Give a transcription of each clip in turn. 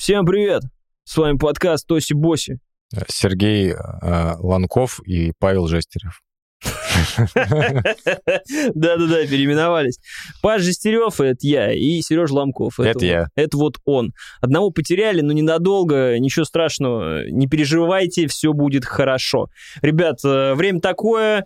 Всем привет! С вами подкаст Тоси Боси. Сергей э, Ланков и Павел Жестерев. Да-да-да, переименовались. Паш Жестерев — это я, и Сереж Ломков. Это я. Это вот он. Одного потеряли, но ненадолго, ничего страшного. Не переживайте, все будет хорошо. Ребят, э, время такое,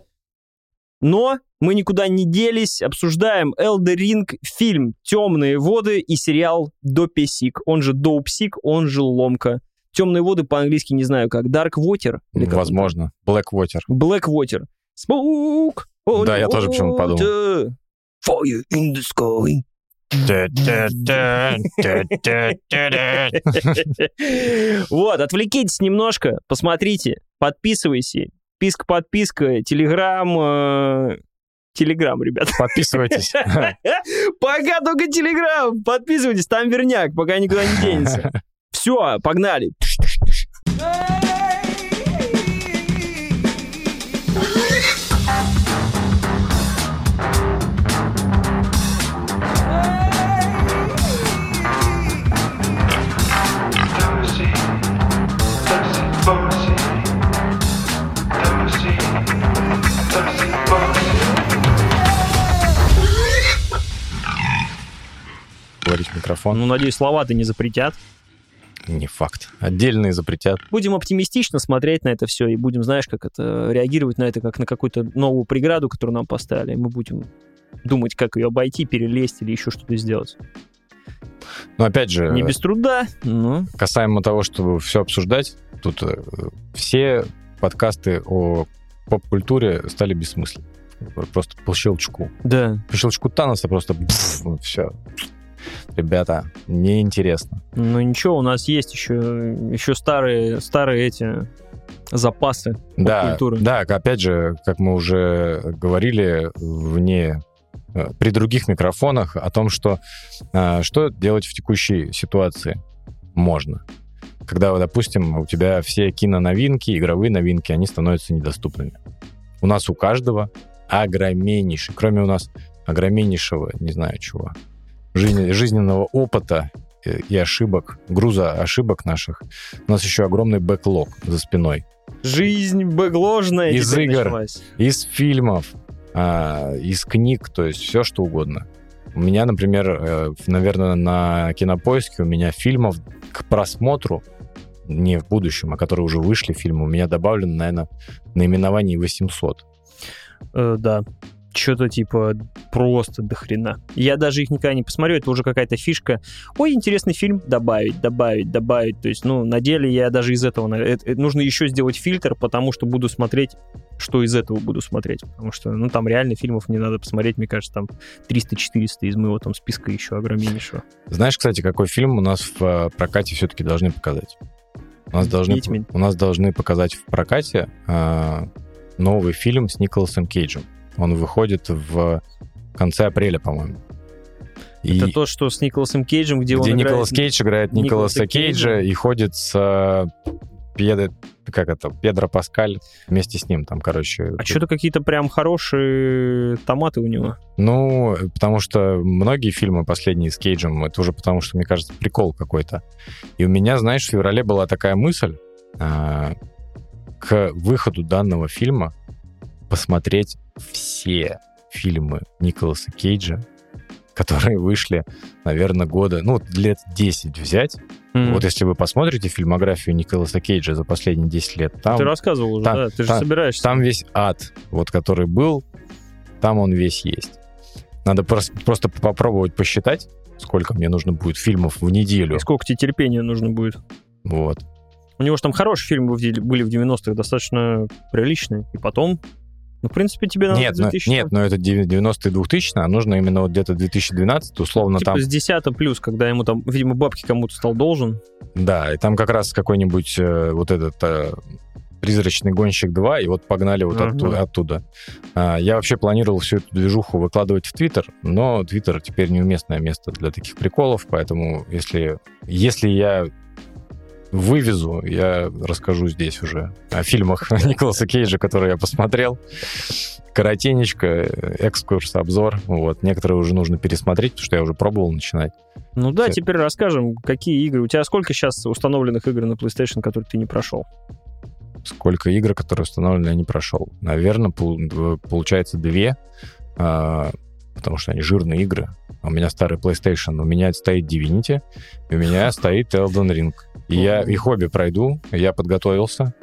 но мы никуда не делись, обсуждаем Elder Ring, фильм «Темные воды» и сериал «Допесик», он же Доупсик, он же Ломка. Темные воды по-английски не знаю как. Dark Water? Или как Возможно. Black Water. Black Water. Smoke Да, я тоже почему-то подумал. Fire in the sky. Вот, отвлекитесь немножко, посмотрите, подписывайся. Писка, подписка, телеграм, телеграм, ребят. Подписывайтесь. Пока только телеграм, подписывайтесь, там верняк, пока никуда не денется. Все, погнали. Tosi, Говорить в микрофон. Ну, надеюсь, слова-то не запретят. Не факт. Отдельные запретят. Будем оптимистично смотреть на это все и будем, знаешь, как это, реагировать на это как на какую-то новую преграду, которую нам поставили. И мы будем думать, как ее обойти, перелезть или еще что-то сделать. Но опять же, Не без труда, но... касаемо того, чтобы все обсуждать, тут э, все подкасты о поп-культуре стали бессмысленны. Просто по щелчку. Да. По щелчку Таноса просто все. Ребята, неинтересно. Ну ничего, у нас есть еще, еще старые, старые эти запасы Да, культуры. да, опять же, как мы уже говорили вне э, при других микрофонах о том, что э, что делать в текущей ситуации можно. Когда, допустим, у тебя все киноновинки, игровые новинки, они становятся недоступными. У нас у каждого огромнейший, кроме у нас огромнейшего, не знаю чего, жизни- жизненного опыта э, и ошибок, груза ошибок наших, у нас еще огромный бэклог за спиной. Жизнь бэкложная Из игр. началась. из фильмов, а, из книг, то есть все что угодно. У меня, например, наверное, на кинопоиске у меня фильмов к просмотру не в будущем, а которые уже вышли фильмы, у меня добавлено, наверное, наименований 800. Э, да. Что-то типа просто до хрена. Я даже их никогда не посмотрю, это уже какая-то фишка. Ой, интересный фильм, добавить, добавить, добавить. То есть, ну, на деле я даже из этого... это- нужно еще сделать фильтр, потому что буду смотреть, что из этого буду смотреть. Потому что, ну, там реально фильмов не надо посмотреть, мне кажется, там 300-400 из моего там списка еще огромнейшего. Знаешь, кстати, какой фильм у нас в э, прокате все-таки должны показать? У нас должны, у нас должны показать в прокате а, новый фильм с Николасом Кейджем. Он выходит в конце апреля, по-моему. И- Это то, что с Николасом Кейджем, где, где он Николас играет... Кейдж играет Николаса Николаса Кейджа Кейджа. и ходит с э, Педро, как это, Педро Паскаль вместе с ним там, короче. А что-то какие-то прям хорошие томаты у него. Ну, потому что многие фильмы последние с Кейджем, это уже потому что, мне кажется, прикол какой-то. И у меня, знаешь, в феврале была такая мысль а, к выходу данного фильма посмотреть все фильмы Николаса Кейджа, которые вышли, наверное, года, ну, лет 10 взять. Вот если вы посмотрите фильмографию Николаса Кейджа за последние 10 лет, там, Ты рассказывал уже, там- да? Ты же там- собираешься. там весь ад, вот который был, там он весь есть. Надо просто, просто попробовать посчитать, сколько мне нужно будет фильмов в неделю. И сколько тебе терпения нужно будет? Вот. У него же там хорошие фильмы были в 90-х, достаточно приличные. И потом, ну, в принципе, тебе надо Нет, ну, 2000 нет, но это 90-е 2000 а нужно именно вот где-то 2012 условно типа там. с 10 плюс, когда ему там, видимо, бабки кому-то стал должен. Да, и там как раз какой-нибудь э, вот этот э, «Призрачный гонщик 2», и вот погнали вот Ага. оттуда. оттуда. А, я вообще планировал всю эту движуху выкладывать в Твиттер, но Твиттер теперь неуместное место для таких приколов, поэтому если, если я вывезу, я расскажу здесь уже о фильмах Николаса Кейджа, которые я посмотрел. Коротенечко, экскурс, обзор. Вот. Некоторые уже нужно пересмотреть, потому что я уже пробовал начинать. Ну да, Всё. теперь расскажем, какие игры. У тебя сколько сейчас установленных игр на PlayStation, которые ты не прошел? Сколько игр, которые установлены, я не прошел. Наверное, получается две, а, потому что они жирные игры. У меня старый PlayStation, у меня стоит Divinity, и у меня стоит Elden Ring. И я их обе пройду, я подготовился,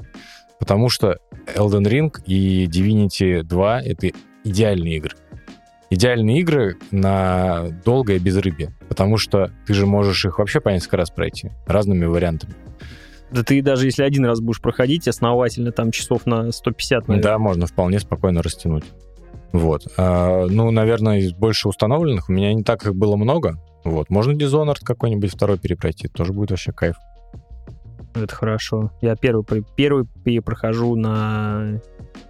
потому что Elden Ring и Divinity 2 — это идеальные игры. Идеальные игры на долгое безрыбье, потому что ты же можешь их вообще по несколько раз пройти разными вариантами. Да ты даже если один раз будешь проходить основательно, там часов на 150, наверное. Да, можно вполне спокойно растянуть. Вот. А, ну, наверное, из больше установленных у меня не так их было много. Вот. Можно Dishonored какой-нибудь второй перепройти, тоже будет вообще кайф. Это хорошо. Я первый, первый прохожу на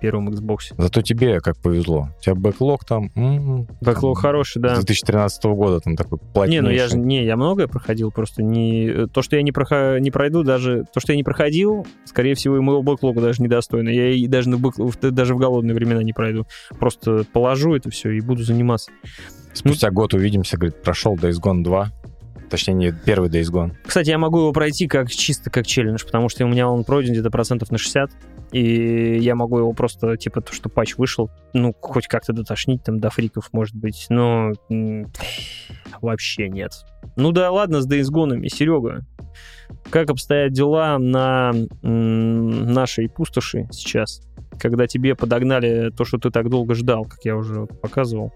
первом Xbox. Зато тебе как повезло. У тебя бэклог там... м, Бэклог там хороший, да. С 2013 года там такой Не, плотнейший. ну я же не, я многое проходил, просто не то, что я не, прохо- не пройду, даже то, что я не проходил, скорее всего, и моего бэклога даже недостойно. Я и даже, на бэк- в- даже в голодные времена не пройду. Просто положу это все и буду заниматься. Спустя год увидимся, говорит, прошел Days Gone 2. Точнее, не первый Days Gone. Кстати, я могу его пройти как чисто как челлендж, потому что у меня он пройден где-то процентов на 60, и я могу его просто, типа, то, что патч вышел, ну, хоть как-то дотошнить там до фриков, может быть, но вообще нет. Ну да, ладно, с Days Gone, Серега. Как обстоят дела на нашей пустоши сейчас, когда тебе подогнали то, что ты так долго ждал, как я уже вот показывал?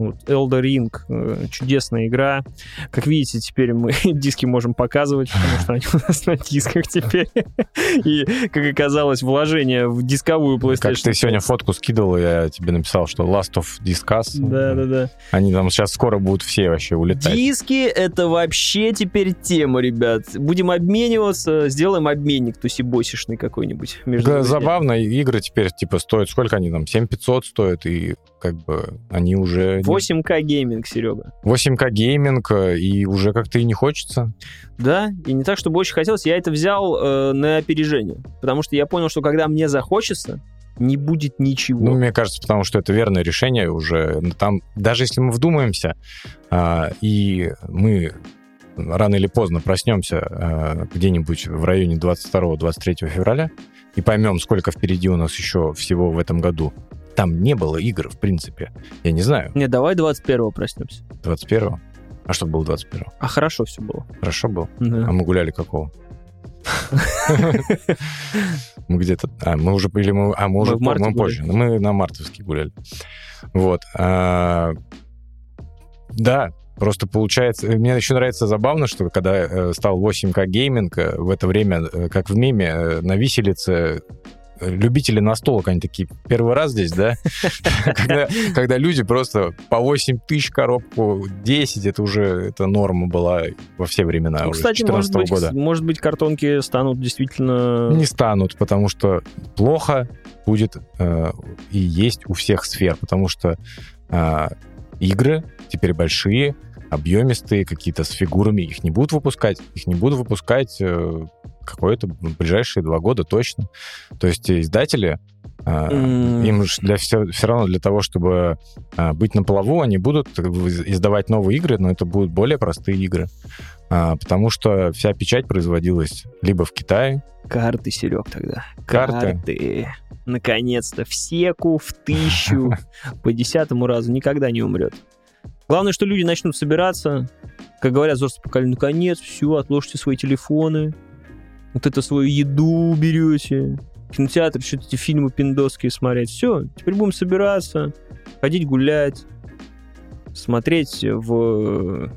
Вот, Elder Ring, э, чудесная игра. Как видите, теперь мы диски можем показывать, потому что они у нас на дисках теперь. И, как оказалось, вложение в дисковую PlayStation. Как ты сегодня фотку скидывал, я тебе написал, что Last of Discuss. Да, да, да. Они там сейчас скоро будут все вообще улетать. Диски — это вообще теперь тема, ребят. Будем обмениваться, сделаем обменник тусибосишный какой-нибудь. забавно, игры теперь типа стоят, сколько они там, 7500 стоят, и как бы они уже... не- 8К гейминг, Серега. 8К гейминг, э, и уже как-то и не хочется. Да, и не так, чтобы очень хотелось. Я это взял э, на опережение. Потому что я понял, что когда мне захочется, не будет ничего. Ну, мне кажется, потому что это верное решение уже. Ну, Там, даже если мы вдумаемся, а, и мы рано или поздно проснемся а, где-нибудь в районе 22-23 февраля и поймем, сколько впереди у нас еще всего в этом году. Там не было игр, в принципе. Я не знаю, Не, давай 21-го проснемся. 21-го. А что было 21-го? А хорошо все было. Хорошо было? Да. А мы гуляли какого? Мы где-то... А, мы уже... Или мы... А, мы уже... Мы позже. гуляли. Мы на мартовский гуляли. Вот. А, Да, просто получается... Мне еще нравится забавно, что когда э, стал 8К гейминг, э, в это время, э, как в меме, на виселице любители настолок, они такие, первый раз здесь, да? Когда, когда люди просто по 8 тысяч коробку, 10, это уже это норма была во все времена Ну, уже, кстати, может 14 быть, года. может быть, картонки станут действительно... Не станут, потому что плохо будет э, и есть у всех сфер, потому что э, игры теперь большие, объемистые, какие-то с фигурами, их не будут выпускать, их не будут выпускать э, какое-то в ближайшие два года точно. То есть издатели э, М. им для все, все равно для того, чтобы а, быть на плаву, они будут из- издавать новые игры, но это будут более простые игры. А, потому что вся печать производилась либо в Китае, Карты, Серег, тогда. Карты. Карты. Наконец-то. В секу, в тысячу, по десятому разу. Никогда не умрет. Главное, что люди начнут собираться. Как говорят взрослые поколения, наконец, все, отложите свои телефоны. Вот это свою еду берете. Кинотеатр что-то эти фильмы пиндосские смотреть. Все, теперь будем собираться, ходить гулять, смотреть в,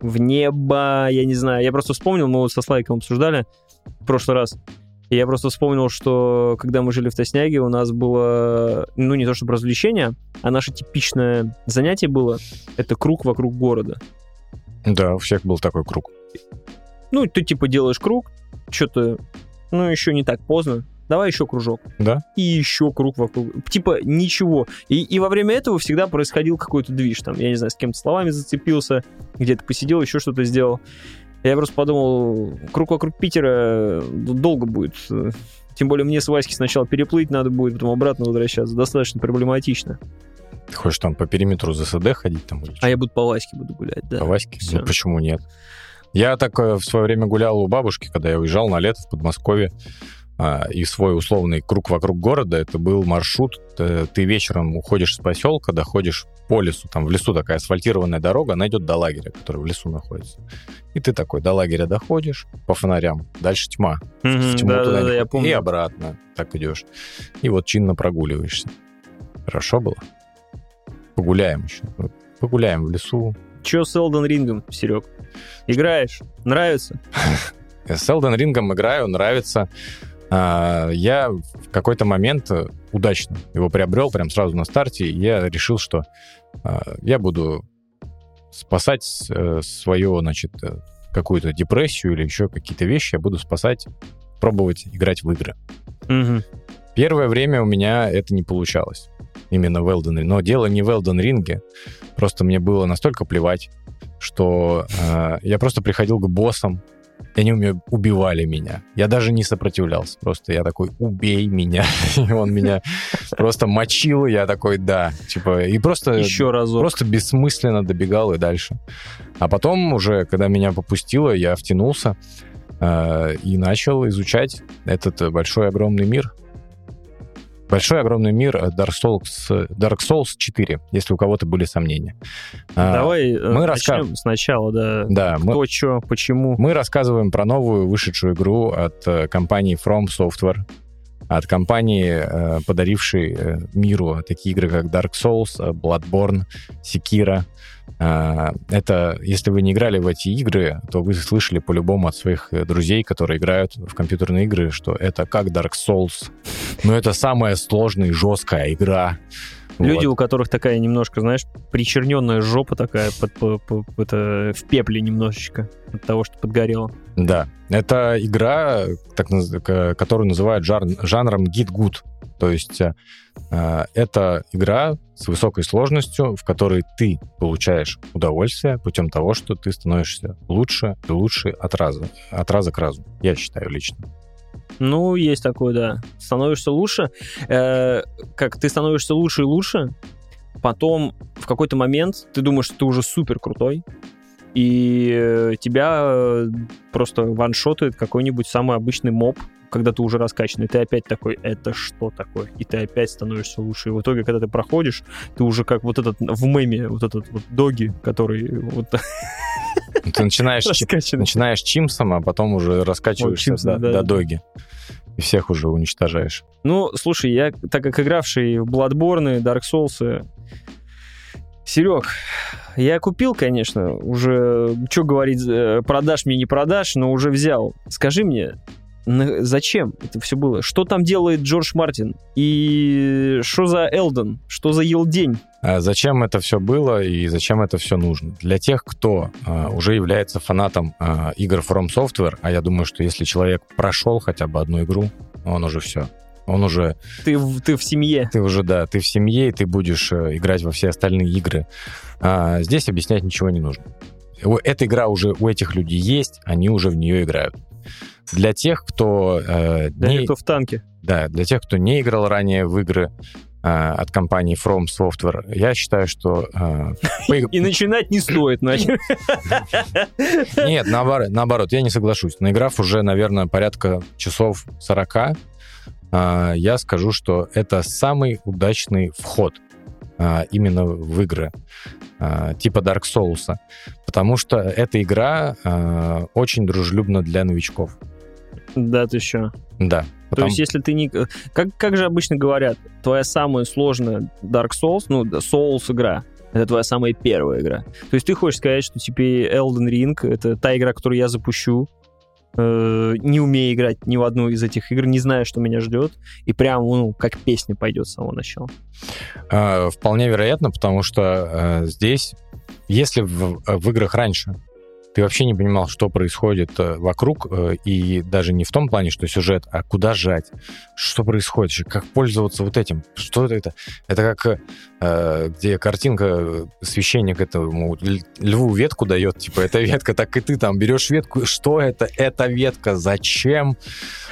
в небо, я не знаю. Я просто вспомнил, мы вот со Слайком обсуждали в прошлый раз. И я просто вспомнил, что когда мы жили в Тосняге, у нас было, ну, не то чтобы развлечение, а наше типичное занятие было, это круг вокруг города. да, у всех был такой круг. Ну, ты типа делаешь круг, что-то, ну, еще не так поздно, давай еще кружок. Да? И еще круг вокруг. Типа ничего. И, и во время этого всегда происходил какой-то движ. Там, я не знаю, с кем-то словами зацепился, где-то посидел, еще что-то сделал. Я просто подумал, круг вокруг Питера долго будет. Тем более мне с Васьки сначала переплыть надо будет, потом обратно возвращаться. Достаточно проблематично. Ты хочешь там по периметру ЗСД ходить там? или А я буду по Ваське буду гулять, да. По Ваське? всё. Ну, почему нет? Я так э, в свое время гулял у бабушки, когда я уезжал на лето в Подмосковье. А, И свой условный круг вокруг города, это был маршрут. Э, Ты вечером уходишь с поселка, доходишь по лесу. Там в лесу такая асфальтированная дорога, она идет до лагеря, который в лесу находится. И ты такой до лагеря доходишь по фонарям. Дальше тьма. Мгм, в тьму туда Да-да-да, не я ход- И помню. обратно так идешь. И вот чинно прогуливаешься. Хорошо было? Погуляем еще. Погуляем в лесу. Че с Элден Рингом, Серег? Играешь? Нравится? С Elden Ring играю, нравится. А, Я в какой-то момент э, удачно его приобрел прям сразу на старте. и Я решил, что а, я буду спасать э, свою, значит, э, какую-то депрессию или еще какие-то вещи. Я буду спасать, пробовать играть в игры. Мгм. Первое время у меня это не получалось. Именно в Elden Ring. Но дело не в Elden Ring. Просто мне было настолько плевать, что э, я просто приходил к боссам, и они уме- убивали меня. Я даже не сопротивлялся. Просто я такой, убей меня. И он меня просто мочил. Я такой, да. Типа, и просто... Еще разок. Просто бессмысленно добегал и дальше. А потом уже, когда меня попустило, я втянулся э, и начал изучать этот э, большой огромный мир. Большой огромный мир э, Dark Souls, Dark Souls 4, если у кого-то были сомнения. А, Давай э, мы начнем сначала, да. Да, мы, Кто, что, почему. мы рассказываем про новую вышедшую игру от э, компании From Software, от компании, э, подарившей э, миру такие игры, как Dark Souls, э, Bloodborne, Sekiro. Э, Это, если вы не играли в эти игры, то вы слышали по-любому от своих э, друзей, которые играют в компьютерные игры, что это как Dark Souls, но это самая сложная и жесткая игра. Люди, Вот. у которых такая немножко, знаешь, причерненная жопа такая, под, по- по- это, в пепле немножечко от того, что подгорело. Да, это игра, так, которую называют жар- жанром Good. То есть э, э, это игра с высокой сложностью, в которой ты получаешь удовольствие путем того, что ты становишься лучше и лучше от раза, от раза к разу. Я считаю лично. Ну, есть такое, да. Становишься лучше. Э, как ты становишься лучше и лучше, потом в какой-то момент ты думаешь, что ты уже супер крутой, и э, тебя э, просто ваншотает какой-нибудь самый обычный моб, когда ты уже раскачанный, ты опять такой, это что такое? И ты опять становишься лучше. И в итоге, когда ты проходишь, ты уже как вот этот в меме, вот этот вот доги, который вот Ты начинаешь, чи- раскачанный. начинаешь чимсом, а потом уже раскачиваешься Чимсом, до, да. до доги. И всех уже уничтожаешь. Ну, слушай, я, так как игравший в Bloodborne, Dark Souls, Серег, я купил, конечно, уже, что говорить, э, продашь мне, не продашь, но уже взял. Скажи мне, зачем это все было? Что там делает Джордж Мартин? И что за Элден? Что за Елдень? А Зачем это все было и зачем это все нужно? Для тех, кто а, уже является фанатом а, игр From Software, а я думаю, что если человек прошел хотя бы одну игру, он уже все. Он уже, Ты, в- ты в семье. ты уже, да, ты в семье, и ты будешь э, играть во все остальные игры. А, здесь объяснять ничего не нужно. Эта игра уже у этих людей есть, они уже в нее играют. Для тех, кто э, Да, не- кто в танке. да, для тех, кто не играл ранее в игры а, от компании From Software, я считаю, что... поиг- И начинать не стоит, нахер. Нет, наоборот, я не соглашусь. Наиграв уже, наверное, порядка часов 40, а, я скажу, что это самый удачный вход а, именно в игры а, типа Dark Souls. Потому что эта игра очень дружелюбна для новичков. Да, ты что? Да. То потому- есть, если ты не... Как, как же обычно говорят, твоя самая сложная Dark Souls, ну, Souls игра, это твоя самая первая игра. То есть ты хочешь сказать, что тебе Elden Ring — это та игра, которую я запущу, э, не умея играть ни в одну из этих игр, не зная, что меня ждет, и прям, ну, как песня пойдет с самого начала. А, Вполне вероятно, потому что э, здесь, если в, в играх раньше ты вообще не понимал, что происходит э, вокруг, э, и даже не в том плане, что сюжет, а куда жать, что происходит, как пользоваться вот этим, что это? Это, как э, где картинка, священник этому льву ветку дает, типа, эта ветка, так и ты там берешь ветку, что это, эта ветка, зачем?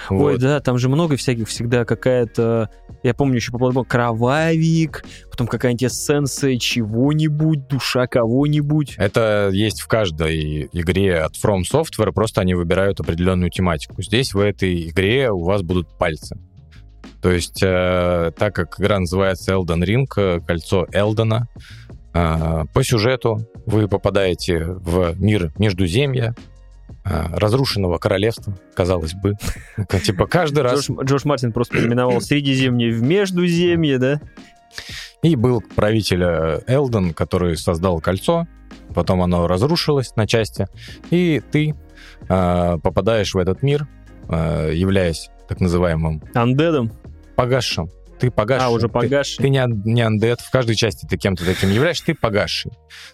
Ой, Вот. да, там же много всяких всегда какая-то... Я помню еще по кровавик, потом какая-нибудь эссенция чего-нибудь, душа кого-нибудь. Это есть в каждой игре от From Software, просто они выбирают определенную тематику. Здесь в этой игре у вас будут пальцы. То есть, э, так как игра называется Elden Ring, э, кольцо Элдена, э, по сюжету вы попадаете в мир Междуземья, э, разрушенного королевства, казалось бы. Типа каждый раз... Джош, Джош Мартин просто переименовал Средиземье в Междуземье, да? И был правитель э, Элден, который создал кольцо, потом оно разрушилось на части, и ты э, попадаешь в этот мир, э, являясь так называемым Андедом. погасшим. Ты погасший. А, уже Ты- погасший. Ты, не, ан- не андед, в каждой части ты кем-то таким являешься, ты погасший.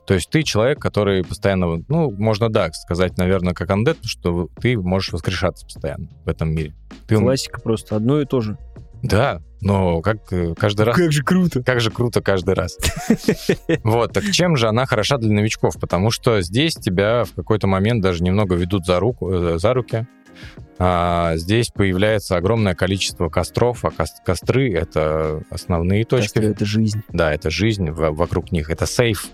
То есть ты человек, который постоянно, ну, можно, да, сказать, наверное, как андед, что ты можешь воскрешаться постоянно в этом мире. Ты, Классика просто, одно и то же. Да, но как э, каждый раз... Как же круто. Как же круто каждый раз. Вот, так чем же она хороша для новичков? Потому что здесь тебя в какой-то момент даже немного ведут за, руку, э, за руки. А, здесь появляется огромное количество костров, а кос- костры — это основные точки. Костры — это жизнь. Да, это жизнь во- вокруг них. Это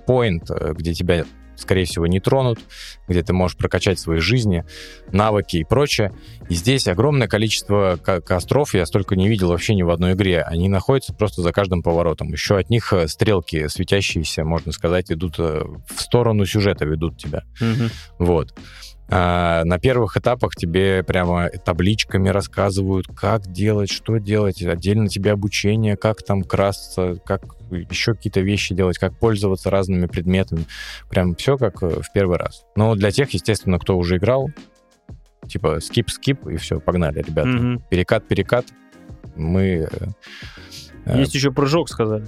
point, э, где тебя, скорее всего, не тронут, где ты можешь прокачать свои жизни, навыки и прочее. И здесь огромное количество ко- костров я столько не видел вообще ни в одной игре. Они находятся просто за каждым поворотом. Еще от них э, стрелки светящиеся, можно сказать, идут э, в сторону сюжета, ведут тебя. Мгм. Вот. А, на первых этапах тебе прямо табличками рассказывают, как делать, что делать, отдельно тебе обучение, как там красться, как еще какие-то вещи делать, как пользоваться разными предметами. Прям все как э, в первый раз. Но для тех, естественно, кто уже играл, типа скип-скип, и все, погнали, ребята. Мгм. Перекат-перекат. Мы... э, э, Есть еще прыжок, сказали.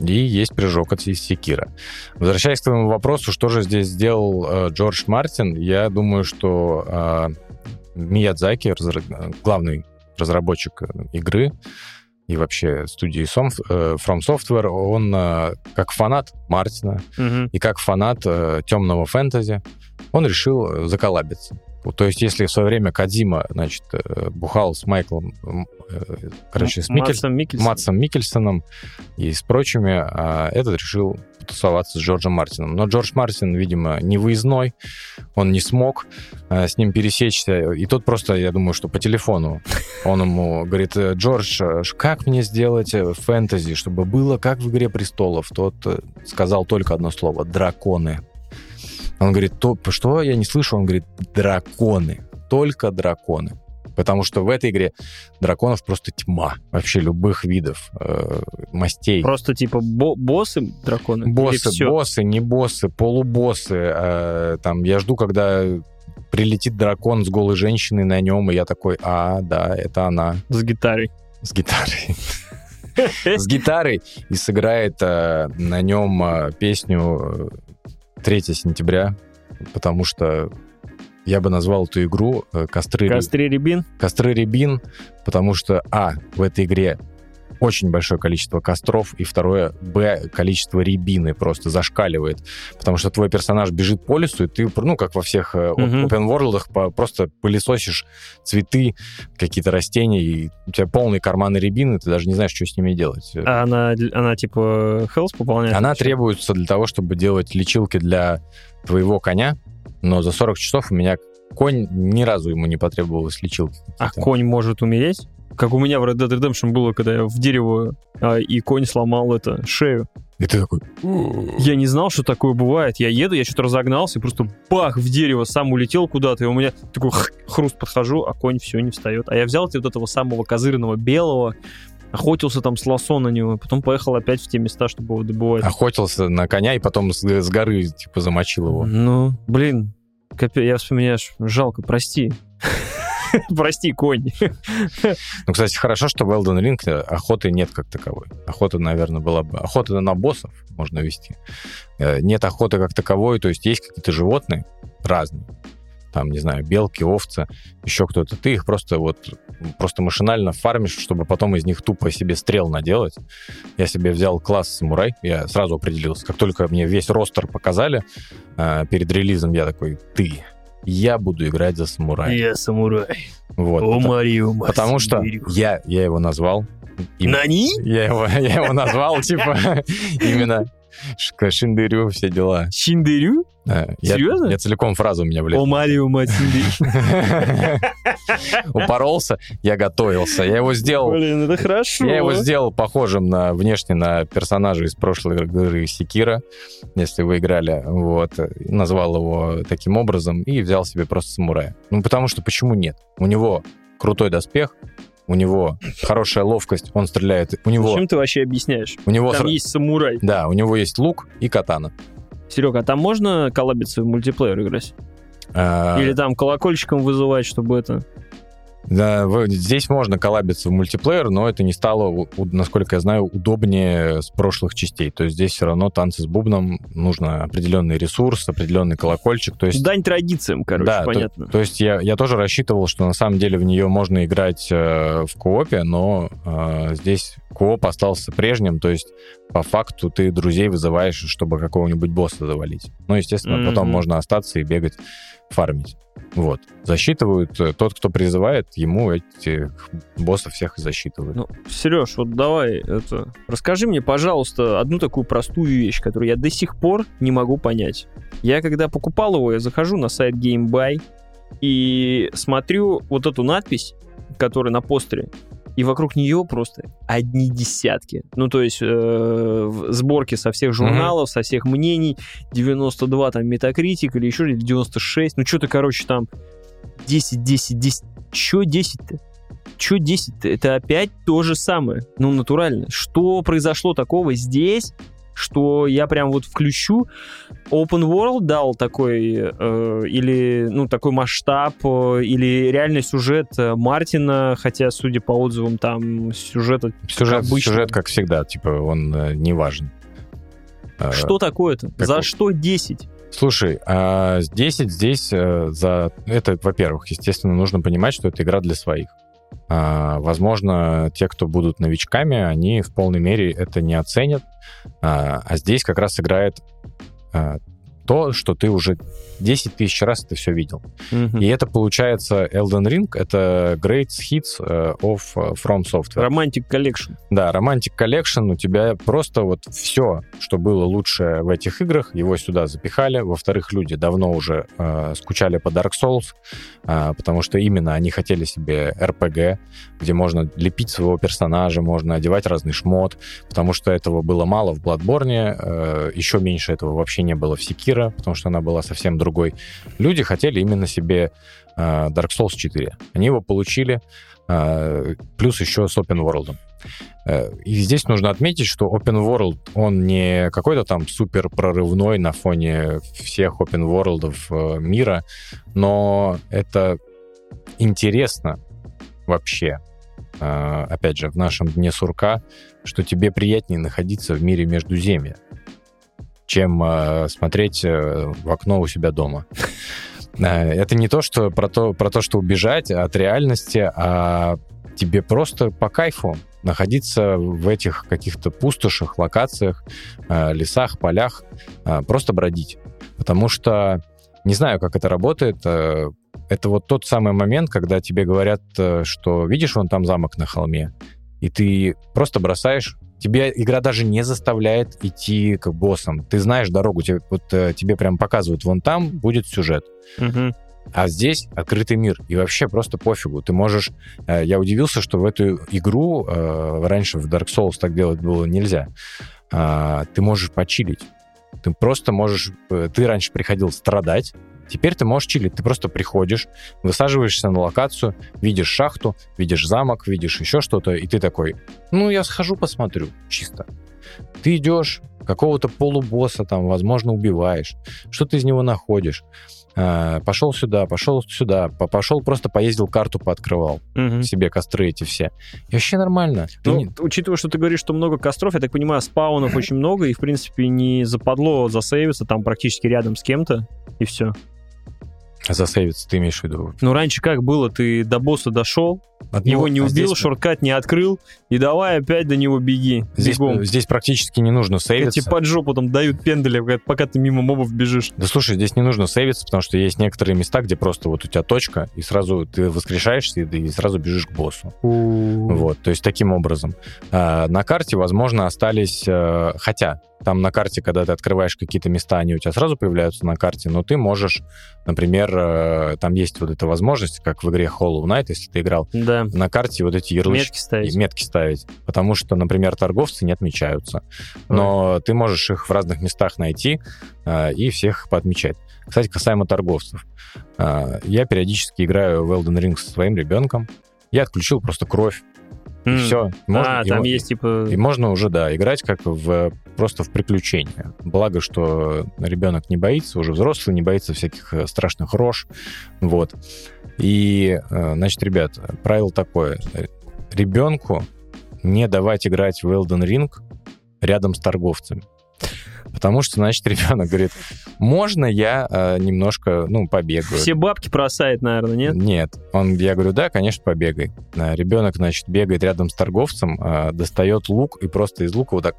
И есть прыжок от Секира. Возвращаясь к твоему вопросу, что же здесь сделал э, Джордж Мартин, я думаю, что э, Миядзаки, разра- главный разработчик э, игры и вообще студии Som- э, From Software, он э, как фанат Мартина Мгм. и как фанат э, темного фэнтези, он решил э, заколабиться. Вот, То есть, если в свое время Кадима, значит, э, бухал с Майклом, э, короче, с Микель- Матсом Микельсоном. Матсом Микельсоном и с прочими, а этот решил тусоваться с Джорджем Мартином. Но Джордж Мартин, видимо, не выездной, он не смог э, с ним пересечься. И тот просто, я думаю, что по телефону он ему говорит, «Э, Джордж, как мне сделать фэнтези, чтобы было как в «Игре престолов»? Тот сказал только одно слово — драконы. Он говорит, «То- что? Я не слышу. Он говорит, драконы. Только драконы. Потому что в этой игре драконов просто тьма. Вообще любых видов, э, мастей. Просто типа бо- боссы драконы? Боссы, боссы, не боссы, полубоссы. э, там, я жду, когда прилетит дракон с голой женщиной на нем, и я такой, а, да, это она С гитарой. с гитарой. С гитарой и сыграет э, на нем э, песню э, 3 сентября, потому что я бы назвал эту игру э, «Костры, Костре Рябин. Костры Рябин, потому что, а, в этой игре очень большое количество костров, и второе, б, количество рябины просто зашкаливает, потому что твой персонаж бежит по лесу, и ты, ну, как во всех Мгм. open world просто пылесосишь цветы, какие-то растения, и у тебя полные карманы рябины, ты даже не знаешь, что с ними делать. А она, она типа Хелс пополняет? Она Чё? требуется для того, чтобы делать лечилки для твоего коня, но за 40 часов у меня конь ни разу ему не потребовалось лечилки. А конь может умереть? Как у меня в Red Dead Redemption было, когда я в дерево, а, и конь сломал это, шею. И ты такой... Я не знал, что такое бывает. Я еду, я что-то разогнался, и просто бах, в дерево, сам улетел куда-то, и у меня такой хруст подхожу, а конь все не встает. А я взял вот этого самого козырного белого, охотился там с лосо на него, потом поехал опять в те места, чтобы его добывать. охотился на коня и потом с, с горы типа замочил его. Ну, блин, капе- я вспоминаю, жалко, прости. Прости, конь. Ну, кстати, хорошо, что в Elden Ring охоты нет как таковой. Охота, наверное, была бы... Охота на боссов можно вести. Э, Нет охоты как таковой, то есть есть какие-то животные, разные. Там, не знаю, белки, овцы, еще кто-то. Ты их просто вот просто машинально фармишь, чтобы потом из них тупо себе стрел наделать. Я себе взял класс самурай, я сразу определился. Как только мне весь ростер показали э, перед релизом, я такой, ты, я буду играть за самурая. Я самурай. Вот. О, Марио, Потому что я, я его назвал. Им- Нани? Я его, я его назвал, типа, именно Шиндырю, все дела. Шиндерю? Э, я- Серьезно? Я целиком фразу у меня, блядь. О, Марио, мать. Упоролся, я готовился. Я его сделал Блин, это хорошо. Я его сделал похожим на внешне на персонажа из прошлой игры Секира, если вы играли. Вот. Назвал его таким образом и взял себе просто самурая. Ну, потому что почему нет? У него крутой доспех, у него хорошая ловкость, он стреляет. У него... Зачем ты вообще объясняешь? У него Там есть самурай. Да, у него есть лук и катана. Серега, а там можно коллабиться в мультиплеер играть? А, Или там колокольчиком вызывать, чтобы это... Здесь можно коллабиться в мультиплеер, но это не стало, насколько я знаю, удобнее с прошлых частей. То есть здесь все равно танцы с бубном, нужно определенный ресурс, определенный колокольчик. То есть, Дань традициям, короче, да, то- понятно. То, есть я, я тоже рассчитывал, что на самом деле в нее можно играть э, в коопе, но э, здесь кооп остался прежним, то есть по факту ты друзей вызываешь, чтобы какого-нибудь босса завалить. Ну, естественно, потом Мгм. можно остаться и бегать, фармить. Вот. Засчитывают, э, тот, кто призывает, ему этих боссов всех и засчитывают. Ну, Сереж, вот давай это... Расскажи мне, пожалуйста, одну такую простую вещь, которую я до сих пор не могу понять. Я когда покупал его, я захожу на сайт GameBuy и смотрю вот эту надпись, которая на постере, и вокруг нее просто одни десятки. Ну, то есть э, в сборке со всех журналов, со всех мнений, 92 там Metacritic или еще или 96, ну, что-то, короче, там 10, 10, 10. Чё 10-то? Чё 10-то? Это опять то же самое. Ну, натурально. Что произошло такого здесь, что я прям вот включу. Open World дал такой, э, или, ну, такой масштаб, э, или реальный сюжет э, Мартина, хотя, судя по отзывам, там сюжета... Сюжет, обычно. сюжет, как всегда, типа, он э, не важен. Э, Что такое-то? За какой? что 10? Слушай, а 10 здесь э, за... Это, во-первых, естественно, нужно понимать, что это игра для своих. А, возможно, те, кто будут новичками, они в полной мере это не оценят. А, а здесь как раз играет а, то, что ты уже 10 тысяч раз это все видел. Мгм. И это получается Elden Ring, это Great Hits э, of э, From Software. Romantic Collection. Да, Romantic Collection, у тебя просто вот все, что было лучше в этих играх, его сюда запихали. Во-вторых, люди давно уже э, скучали по Dark Souls, э, потому что именно они хотели себе RPG, где можно лепить своего персонажа, можно одевать разный шмот, потому что этого было мало в Bloodborne, э, еще меньше этого вообще не было в Sekiro, потому что она была совсем другой. Люди хотели именно себе э, Dark Souls 4. Они его получили, э, плюс еще с Open World. Э, И здесь нужно отметить, что Open World, он не какой-то там супер прорывной на фоне всех Open World мира, но это интересно вообще. Э, Опять же, в нашем дне сурка, что тебе приятнее находиться в мире Междуземья, чем э, смотреть э, в окно у себя дома. Э, Это не то, что про то, про то, что убежать от реальности, а тебе просто по кайфу находиться в этих каких-то пустошах, локациях, лесах, полях, просто бродить. Потому что не знаю, как это работает. Это вот тот самый момент, когда тебе говорят, что видишь вон там замок на холме, и ты просто бросаешь. Тебе игра даже не заставляет идти к боссам. Ты знаешь дорогу, тебе, вот, э, тебе прям показывают, вон там будет сюжет. Мгм. А здесь открытый мир. И вообще просто пофигу. Ты можешь... э, Я удивился, что в эту игру э, раньше в Dark Souls так делать было нельзя. А, Ты можешь почилить. Ты просто можешь... Ты раньше приходил страдать, теперь ты можешь чилить. Ты просто приходишь, высаживаешься на локацию, видишь шахту, видишь замок, видишь еще что-то, и ты такой, ну, я схожу посмотрю, чисто. Ты идешь, какого-то полубосса там, возможно, убиваешь, что ты из него находишь, а, пошел сюда, пошел сюда, по- пошел просто поездил, карту пооткрывал, Мгм. себе костры эти все. И вообще нормально. Ты Ну, не- учитывая, что ты говоришь, что много костров, я так понимаю, спаунов очень много, и, в принципе, не западло засейвиться там практически рядом с кем-то, и все. Засейвиться, ты имеешь в виду? Ну, раньше как было? Ты до босса дошел, От его не а убил, здесь- шорткат не открыл, и давай опять до него беги. Здесь, бегом. здесь практически не нужно сейвиться. под жопу там дают пендали, пока- ты мимо мобов бежишь. Да слушай, здесь не нужно сейвиться, потому что есть некоторые места, где просто вот у тебя точка, и сразу ты воскрешаешься, и, сразу бежишь к боссу. Вот, то есть таким образом. А, на карте, возможно, остались... э, хотя, там на карте, когда ты открываешь какие-то места, они у тебя сразу появляются на карте, но ты можешь, например, э, там есть вот эта возможность, как в игре Hollow Knight, если ты играл, Да. на карте вот эти ярлычки Метки ставить. метки ставить. Потому что, например, торговцы не отмечаются. Но ты можешь их в разных местах найти а, и всех поотмечать. Кстати, касаемо торговцев. А, я периодически играю в Elden Ring со своим ребенком. Я отключил просто кровь. И все. а, там есть типа... И можно уже, да, играть как в просто в приключения. Благо, что ребенок не боится, уже взрослый, не боится всяких э, страшных рож. Вот. И, э, значит, ребят, правило такое. Ребенку не давать играть в Elden Ring рядом с торговцами. Потому что, значит, ребенок говорит, можно я э, немножко, ну, побегаю? Все бабки бросает, наверное, нет? Нет. Он, я говорю, да, конечно, побегай. А, Ребенок, значит, бегает рядом с торговцем, а, достает лук и просто из лука вот так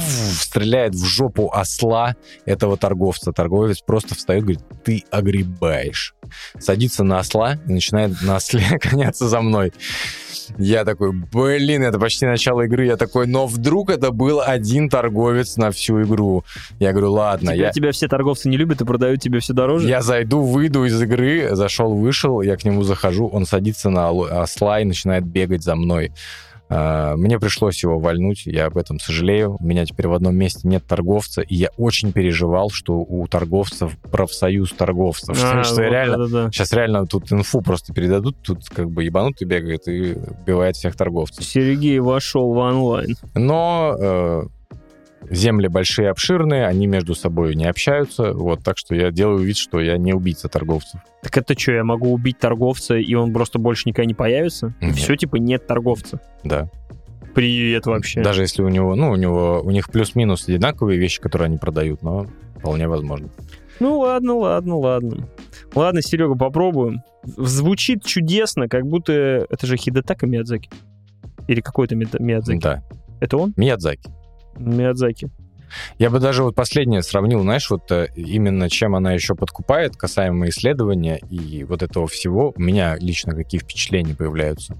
стреляет в жопу осла этого торговца. Торговец просто встает и говорит, ты огребаешь. Садится на осла и начинает на осле гоняться за мной. Я такой, блин, это почти начало игры. Я такой, но вдруг это был один торговец на всю игру. Я говорю, ладно, Теперь я... тебя все торговцы не любят и продают тебе все дороже? Я зайду, выйду из игры, зашел, вышел, я к нему захожу, он садится на осла и начинает бегать за мной. А, Мне пришлось его вальнуть, я об этом сожалею. У меня теперь в одном месте нет торговца, и я очень переживал, что у торговцев профсоюз торговцев. А, что я вот реально... да-да-да. Сейчас реально тут инфу просто передадут, тут как бы ебанутый бегает и убивает всех торговцев. Сергей вошел в онлайн. Но э, земли большие, обширные, они между собой не общаются, вот, так что я делаю вид, что я не убийца торговцев. Так это что, я могу убить торговца, и он просто больше никогда не появится? Нет. Все, типа, нет торговца. Да. Привет вообще. Даже если у него, ну, у него, у них плюс-минус одинаковые вещи, которые они продают, но вполне возможно. Ну ладно, ладно, ладно. Ладно, Серега, попробуем. Звучит чудесно, как будто это же Хидетака Миядзаки. Или какой-то Миядзаки. Да. Это он? Миядзаки. Миядзаки. Я бы даже вот последнее сравнил, знаешь, вот э, именно чем она еще подкупает, касаемо исследования и вот этого всего. У меня лично какие впечатления появляются.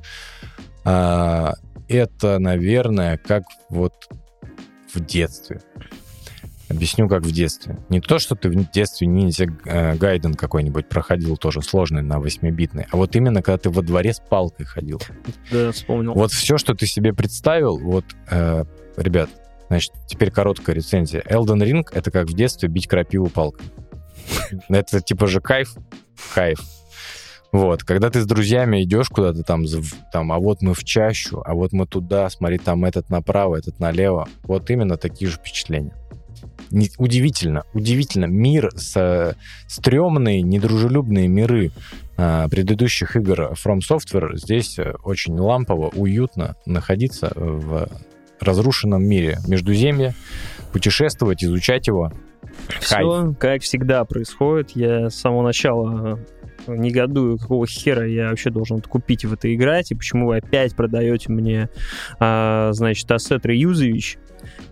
А, это, наверное, как вот в детстве. Объясню, как в детстве. Не то, что ты в детстве ниндзя э, Гайден какой-нибудь проходил, тоже сложный на 8-битный, а вот именно когда ты во дворе с палкой ходил. Да, вспомнил. Вот все, что ты себе представил, вот, э, ребят, значит, теперь короткая рецензия. Elden Ring — это как в детстве бить крапиву палкой. Это типа же кайф, кайф. Вот, когда ты с друзьями идешь куда-то там, там, а вот мы в чащу, а вот мы туда, смотри, там этот направо, этот налево. Вот именно такие же впечатления. Не- удивительно, удивительно. Мир с э, стрёмные, недружелюбные миры а, предыдущих игр From Software здесь э, очень лампово, уютно находиться в разрушенном мире Междуземья, путешествовать, изучать его. Все, как всегда, происходит. Я с самого начала э, негодую, какого хера я вообще должен это купить и в это играть, и почему вы опять продаете мне, а, значит, ассет реюзович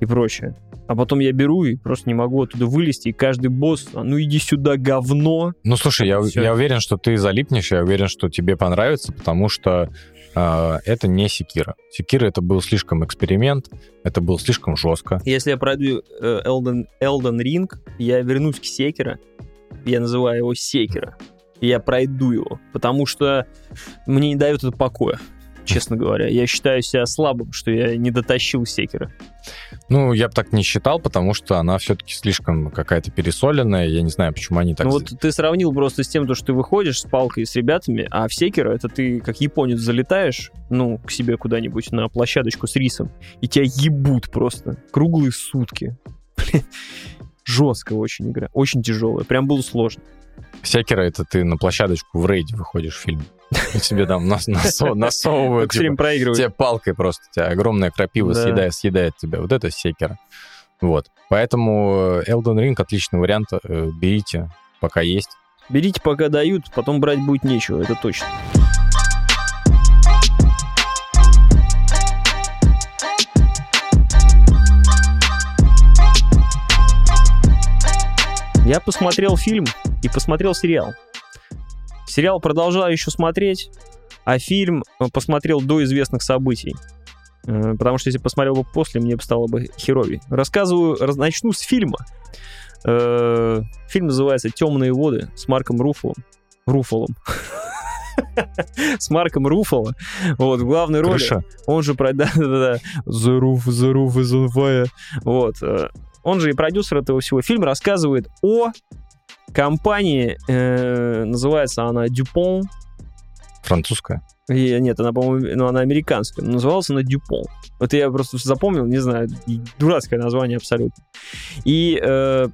и прочее. А потом я беру и просто не могу оттуда вылезти, и каждый босс, а ну иди сюда, говно. Ну, слушай, я, я уверен, что ты залипнешь, я уверен, что тебе понравится, потому что это не Секира. Секира это был слишком эксперимент, это было слишком жестко. Если я пройду э, Elden, Elden Ring, я вернусь к Секера, я называю его Секера, и я пройду его, потому что мне не дает это покоя, честно говоря. Я считаю себя слабым, что я не дотащил Секера. Ну, я бы так не считал, потому что она все-таки слишком какая-то пересоленная. Я не знаю, почему они так... ну вот ты сравнил просто с тем, то, что ты выходишь с палкой с ребятами, а в Секера это ты как японец залетаешь, ну, к себе куда-нибудь на площадочку с рисом, и тебя ебут просто круглые сутки. Блин, жесткая очень игра, очень тяжелая, прям было сложно. Секера это ты на площадочку в рейде выходишь в фильм. И тебе там нас- насо- насовывают Как типа, тебе палкой просто. Тебя огромная крапива Да. съедает, съедает тебя. Вот это секера. Вот. Поэтому э, Elden Ring отличный вариант. э, Берите. пока есть. Берите, пока дают, потом брать будет нечего, это точно. Я посмотрел фильм и посмотрел сериал. Сериал продолжаю еще смотреть, а фильм э, посмотрел до известных событий. Э, Потому что если посмотрел бы после, мне бы стало бы херовей. Рассказываю, раз- начну с фильма. Э, Фильм называется «Темные воды» с Марком Руфалом. Руфалом. С Марком Руфало. Вот, в главной роли. Крыша. Он же, да, да, да, The Roof, The Roof is on fire. Вот. Он же и продюсер этого всего. Фильм рассказывает о компании, э, называется она Dupont. Французская. И, нет, она, по-моему, ну, она американская. но Называлась она Dupont. Вот я просто запомнил, не знаю, дурацкое название абсолютно. И э,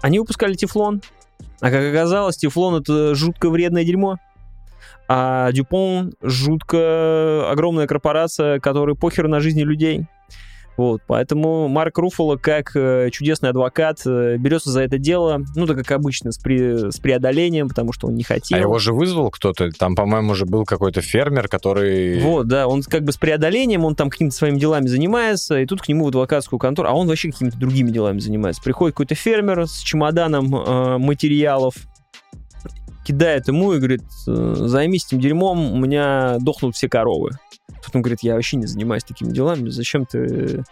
они выпускали тефлон, а как оказалось, тефлон это жутко вредное дерьмо. А Дюпон жутко огромная корпорация, которая похер на жизни людей. Вот, поэтому Марк Руфало, как э, чудесный адвокат, э, берется за это дело, ну, так как обычно, с, пре- с преодолением, потому что он не хотел. А его же вызвал кто-то. Там, по-моему, же был какой-то фермер, который... Вот, да, он как бы с преодолением, он там какими-то своими делами занимается, и тут к нему в адвокатскую контору, а он вообще какими-то другими делами занимается. Приходит какой-то фермер с чемоданом э, материалов, кидает ему и говорит, «Э, займись этим дерьмом, у меня дохнут все коровы. Тут он говорит, я вообще не занимаюсь такими делами, зачем ты...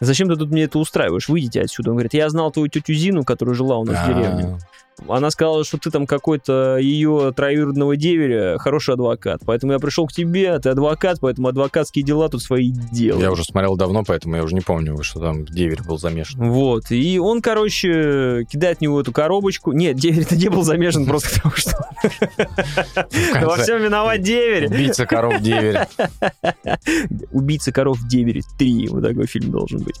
Зачем ты тут мне это устраиваешь? Выйдите отсюда. Он говорит, я знал твою тетю Зину, которая жила у нас в А, деревне. Она сказала, что ты там какой-то ее троюродного деверя, хороший адвокат. Поэтому я пришел к тебе, ты адвокат, поэтому адвокатские дела тут свои делают. Я уже смотрел давно, поэтому я уже не помню, что там деверь был замешан. Вот, и он, короче, кидает в него эту коробочку. Нет, деверь-то не был замешан просто потому, что во всем виноват деверь. Убийца коров деверь. Убийца коров деверь 3, вот такой фильм должен быть.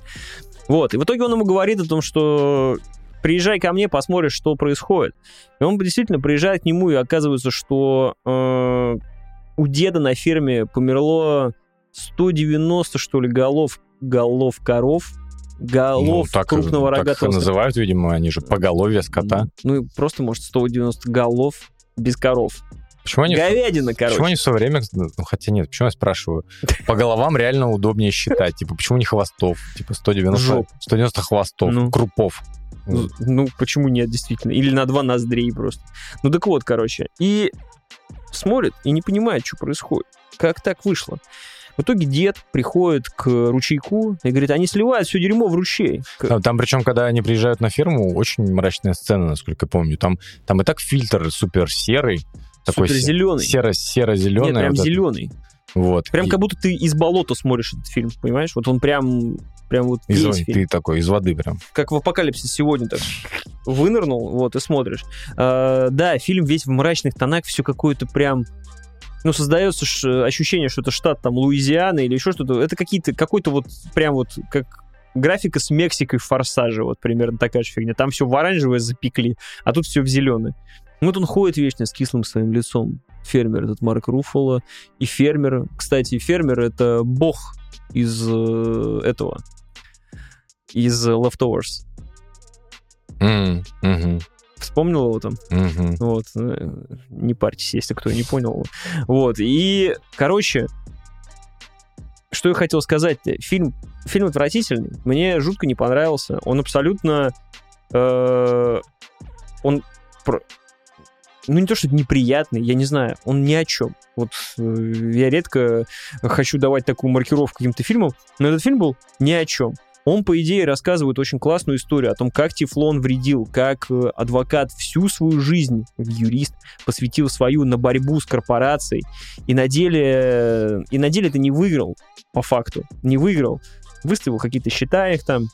Вот, и в итоге он ему говорит о том, что приезжай ко мне, посмотришь, что происходит. И он действительно приезжает к нему, и оказывается, что э, у деда на ферме померло 190, что ли, голов, голов коров, голов Ну, так, крупного так рогатого скота. называют, видимо, они же поголовье скота. Ну, и просто, может, 190 голов без коров. Почему они, Говядина, короче. почему они все время... Ну, хотя нет, почему я спрашиваю? По головам реально удобнее считать. Типа, почему не хвостов? Типа 190, Жоп. 190 хвостов, Ну. крупов. Ну, Ну, почему нет, действительно? Или на два ноздрей просто. Ну, так вот, короче. И смотрит и не понимает, что происходит. Как так вышло? В итоге дед приходит к ручейку и говорит, они сливают все дерьмо в ручей. Там, там причем, когда они приезжают на ферму, очень мрачная сцена, насколько я помню. Там, там и так фильтр супер серый. Такой Суперзелёный. Серо, серо-зеленый. Нет, прям вот зеленый. Вот. Прям И- как будто ты из болота смотришь этот фильм, понимаешь? Вот он прям, прям вот из, весь фильм. ты такой, из воды прям. как в апокалипсис сегодня так вынырнул, вот, и смотришь. А, да, фильм весь в мрачных тонах, все какое-то прям ну, создается ощущение, что это штат там Луизиана или еще что-то. Это какие-то, какой-то вот прям вот как графика с Мексикой в «Форсаже», вот примерно такая же фигня. Там все в оранжевое запекли, а тут все в зеленое. Вот он ходит вечно с кислым своим лицом. Фермер этот Марк Руффало. И фермер, кстати, фермер это бог из э, этого, из Leftovers. Мгм, Вспомнил его там? мгм. Вот. э, Не парьтесь, если кто не понял. Вот. И, короче, что я хотел сказать. Фильм, фильм отвратительный. Мне жутко не понравился. Он абсолютно... э, он... про- Ну, не то, что неприятный, я не знаю. Он ни о чем. Вот э, я редко хочу давать такую маркировку каким-то фильмам, но этот фильм был ни о чем. Он, по идее, рассказывает очень классную историю о том, как Тефлон вредил, как э, адвокат всю свою жизнь, юрист, посвятил свою на борьбу с корпорацией, и на деле, и на деле это не выиграл, по факту, не выиграл. Выставил какие-то счета их там,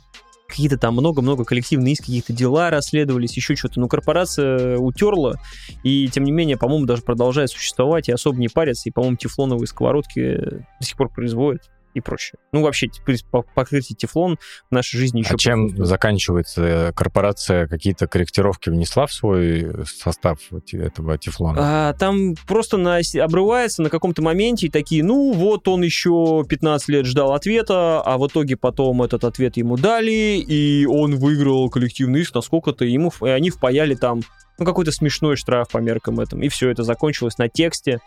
какие-то там много-много коллективные иски, какие-то дела расследовались, еще что-то. Но корпорация утерла, и тем не менее, по-моему, даже продолжает существовать и особо не парится, и, по-моему, тефлоновые сковородки до сих пор производят. И прочее. Ну, вообще, по- покрытие тефлон в нашей жизни еще... А чем присутствует. заканчивается корпорация? Какие-то корректировки внесла в свой состав те- этого тефлона? А, там просто на, обрывается на каком-то моменте и такие, ну вот он еще 15 лет ждал ответа, а в итоге потом этот ответ ему дали, и он выиграл коллективный иск на сколько-то, ему, и они впаяли там ну, какой-то смешной штраф по меркам этом. И все это закончилось на тексте.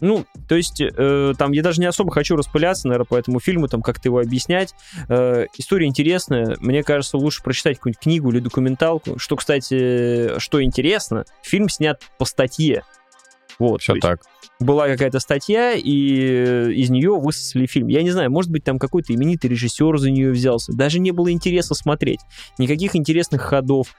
Ну, то есть, э, там я даже не особо хочу распыляться, наверное, по этому фильму, там как-то его объяснять. Э, история интересная. Мне кажется, лучше прочитать какую-нибудь книгу или документалку. Что, кстати, что интересно, фильм снят по статье. Вот, Все так. была какая-то статья, и из нее высосали фильм. Я не знаю, может быть, там какой-то именитый режиссер за нее взялся. Даже не было интереса смотреть. Никаких интересных ходов.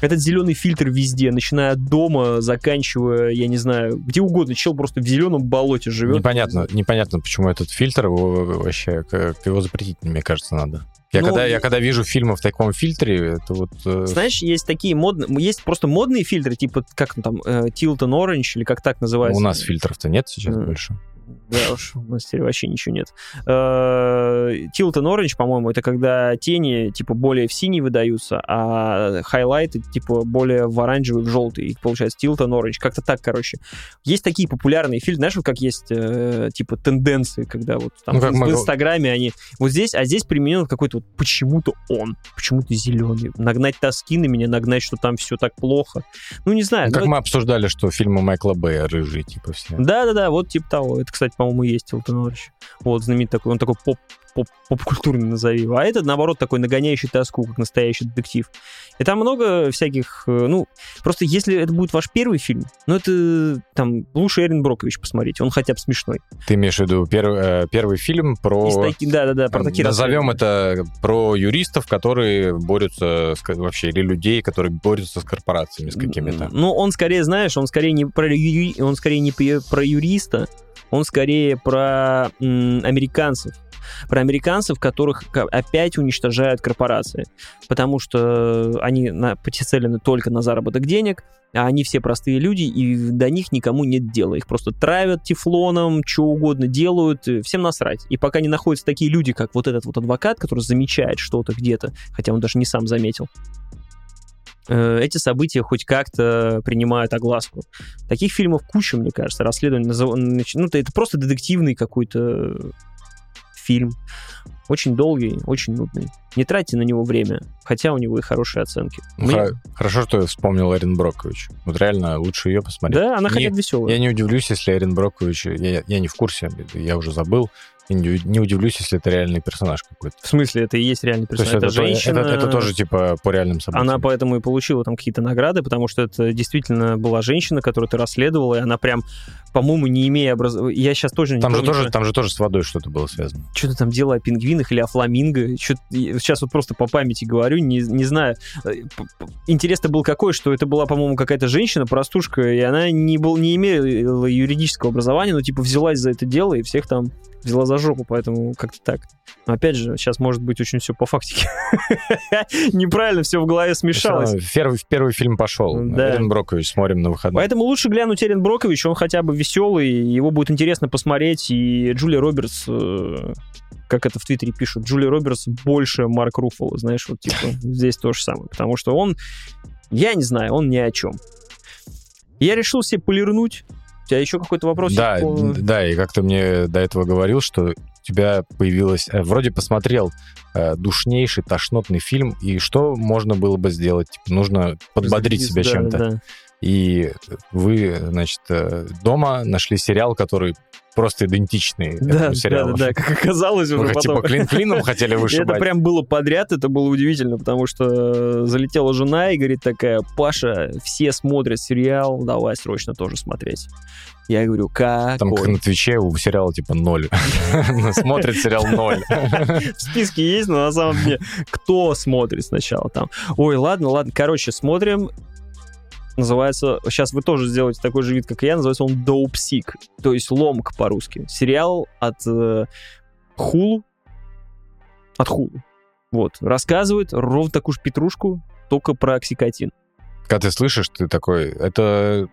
Этот зеленый фильтр везде, начиная от дома, заканчивая, я не знаю, где угодно. Чел просто в зеленом болоте живет. Непонятно, непонятно, почему этот фильтр его вообще, как его запретить, мне кажется, надо. Я, Ну, когда, я когда вижу фильмы в таком фильтре, это вот... э, Знаешь, есть такие модные, есть просто модные фильтры, типа, как там, э, Tilton Orange, или как так называется. у нас фильтров-то нет сейчас М. больше. Да уж, у нас теперь вообще ничего нет. Tilton Orange, по-моему, это когда тени, типа, более в синий выдаются, а хайлайты, типа, более в оранжевый, в желтый. И получается Tilton Orange. Как-то так, короче. Есть такие популярные фильмы, знаешь, вот как есть, э, типа, тенденции, когда вот там Ну, как в мы- Инстаграме они... Вот здесь, а здесь применен какой-то вот почему-то он, почему-то зеленый. Нагнать тоски на меня, нагнать, что там все так плохо. Ну, не знаю. Как ну, мы обсуждали, что фильмы Майкла Бэя рыжие, типа все. да-да-да, вот типа того. Это, кстати, по-моему, есть Тилтон Оранж. Вот, знаменитый такой, он такой поп поп- поп-культурный назови его. А этот, наоборот, такой нагоняющий тоску, как настоящий детектив. И там много всяких, э, ну, просто если это будет ваш первый фильм, ну, это там лучше Эрин Брокович посмотрите, он хотя бы смешной. Ты имеешь в виду первый, э, первый фильм про... Из таки- Да-да-да, про такие Назовем это про юристов, которые борются с, вообще, или людей, которые борются с корпорациями, с какими-то. Ну, он скорее, знаешь, он скорее не про, юри- он скорее не про юриста, он скорее про м, американцев. Про американцев, которых опять уничтожают корпорации. Потому что они на, нацелены только на заработок денег, а они все простые люди, и до них никому нет дела. Их просто травят тефлоном, что угодно делают, всем насрать. И пока не находятся такие люди, как вот этот вот адвокат, который замечает что-то где-то, хотя он даже не сам заметил, эти события хоть как-то принимают огласку. Таких фильмов куча, мне кажется, расследование. Ну, это просто детективный какой-то фильм. Очень долгий, очень нудный. Не тратьте на него время, хотя у него и хорошие оценки. Хо- Хорошо, что я вспомнил Эрин Брокович. Вот реально лучше ее посмотреть. Да, она Не- хотя бы веселая. Я не удивлюсь, если Эрин Брокович... Я, я не в курсе, я уже забыл. Я не, удивлюсь, если это реальный персонаж какой-то. В смысле, это и есть реальный То есть персонаж. это, Это, то- женщина. это, это тоже типа по реальным событиям. Она поэтому и получила там какие-то награды, потому что это действительно была женщина, которую ты расследовала, и она прям, по-моему, не имея образования... Я сейчас тоже не Там же, помню, тоже, там же тоже с водой что-то было связано. что-то там дело о пингвинах или о фламинго. И Сейчас вот просто по памяти говорю, не, не знаю. Э, Интерес-то был какой, что это была, по-моему, какая-то женщина, простушка, и она не, был, не имела юридического образования, но типа взялась за это дело и всех там взяла за жопу, поэтому как-то так. Но опять же, сейчас может быть очень все по фактике. Неправильно все в голове смешалось. Первый, первый фильм пошел. Да. Эрин Брокович, смотрим на выходные. Поэтому лучше глянуть Эрин Брокович, он хотя бы веселый, его будет интересно посмотреть, и Джулия Робертс, э, как это в Твиттере пишут, Джулия Робертс больше Марк Руффало, знаешь, вот типа здесь то же самое, потому что он, я не знаю, он ни о чем. Я решил себе полирнуть. У тебя еще какой-то вопрос? Да, по- да, и как ты мне до этого говорил, что у тебя появилось... э, Вроде посмотрел э, душнейший, тошнотный фильм, и что можно было бы сделать? Типа, нужно подбодрить себя Да, чем-то. да. И вы, значит, э, дома нашли сериал, который просто идентичный Да, этому да, сериалу. да, да, как оказалось Вы уже типа потом. клин клином хотели И это вышибать. прям было подряд, это было удивительно, потому что э, залетела жена и говорит такая, Паша, все смотрят сериал, давай срочно тоже смотреть. Я говорю, как? Там как на Твиче у сериала типа ноль. Смотрит сериал ноль. В списке есть, но на самом деле кто смотрит сначала там? Ой, ладно, ладно, короче, смотрим. Называется, сейчас вы тоже сделаете такой же вид, как и я, называется он Sick, то есть ломка по-русски. Сериал от э, от Hulu. Вот, рассказывает ровно такую же петрушку, только про оксикотин. Когда ты слышишь, ты такой, это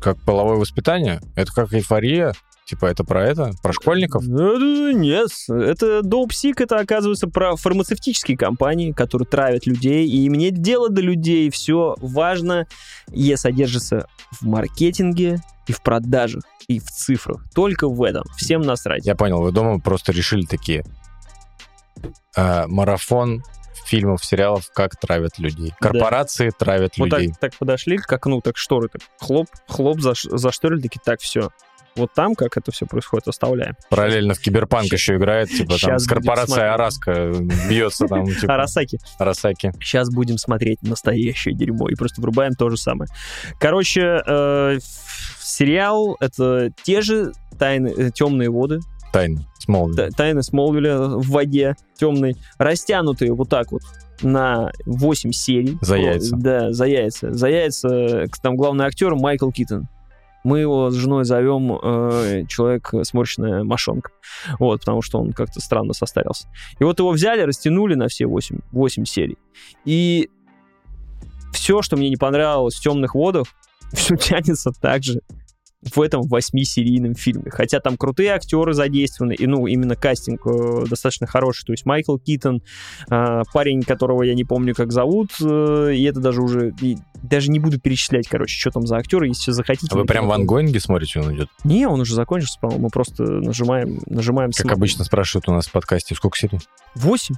как половое воспитание? Это как эйфория? Типа это про это? Про школьников? Ну, Нет, это Sick, это оказывается про фармацевтические компании, которые травят людей, и им нет дела до людей, все важно, и содержится в маркетинге, и в продажах, и в цифрах. Только в этом. Всем насрать. Я понял, вы дома просто решили такие. э, марафон фильмов, сериалов, как травят людей. Да. Корпорации травят Вот так, людей. так подошли к окну, так шторы, так хлоп, хлоп, заш, зашторили, такие, так, все. Вот там, как это все происходит, оставляем. Параллельно в Киберпанк Щас- еще играет, типа там с корпорацией. Араска бьется там, типа Арасаки. Арасаки. Сейчас будем смотреть настоящее дерьмо и просто врубаем то же самое. Короче, э, сериал это те же тайны, э, темные воды, Тайны. Смолвиль. Т- тайны Смолвиля в воде темной, растянутые вот так вот на 8 серий. За яйца. Да, за яйца. За яйца. э, Там главный актер Майкл Китон. Мы его с женой зовем э, человек сморщенная мошонка. Вот, потому что он как-то странно состарился. И вот его взяли, растянули на все 8, 8 серий. И все, что мне не понравилось в темных водах, все тянется также в этом восьмисерийном фильме. Хотя там крутые актеры задействованы, и, ну, именно кастинг э, достаточно хороший. То есть Майкл Китон, э, парень, которого я не помню, как зовут, э, и это даже уже... и даже не буду перечислять, короче, что там за актеры, если захотите. А вы прям в ангоинге смотрите, он идет? Не, он уже закончился, по-моему. Мы просто нажимаем, нажимаем... Как обычно спрашивают у нас в подкасте, сколько серий? Восемь.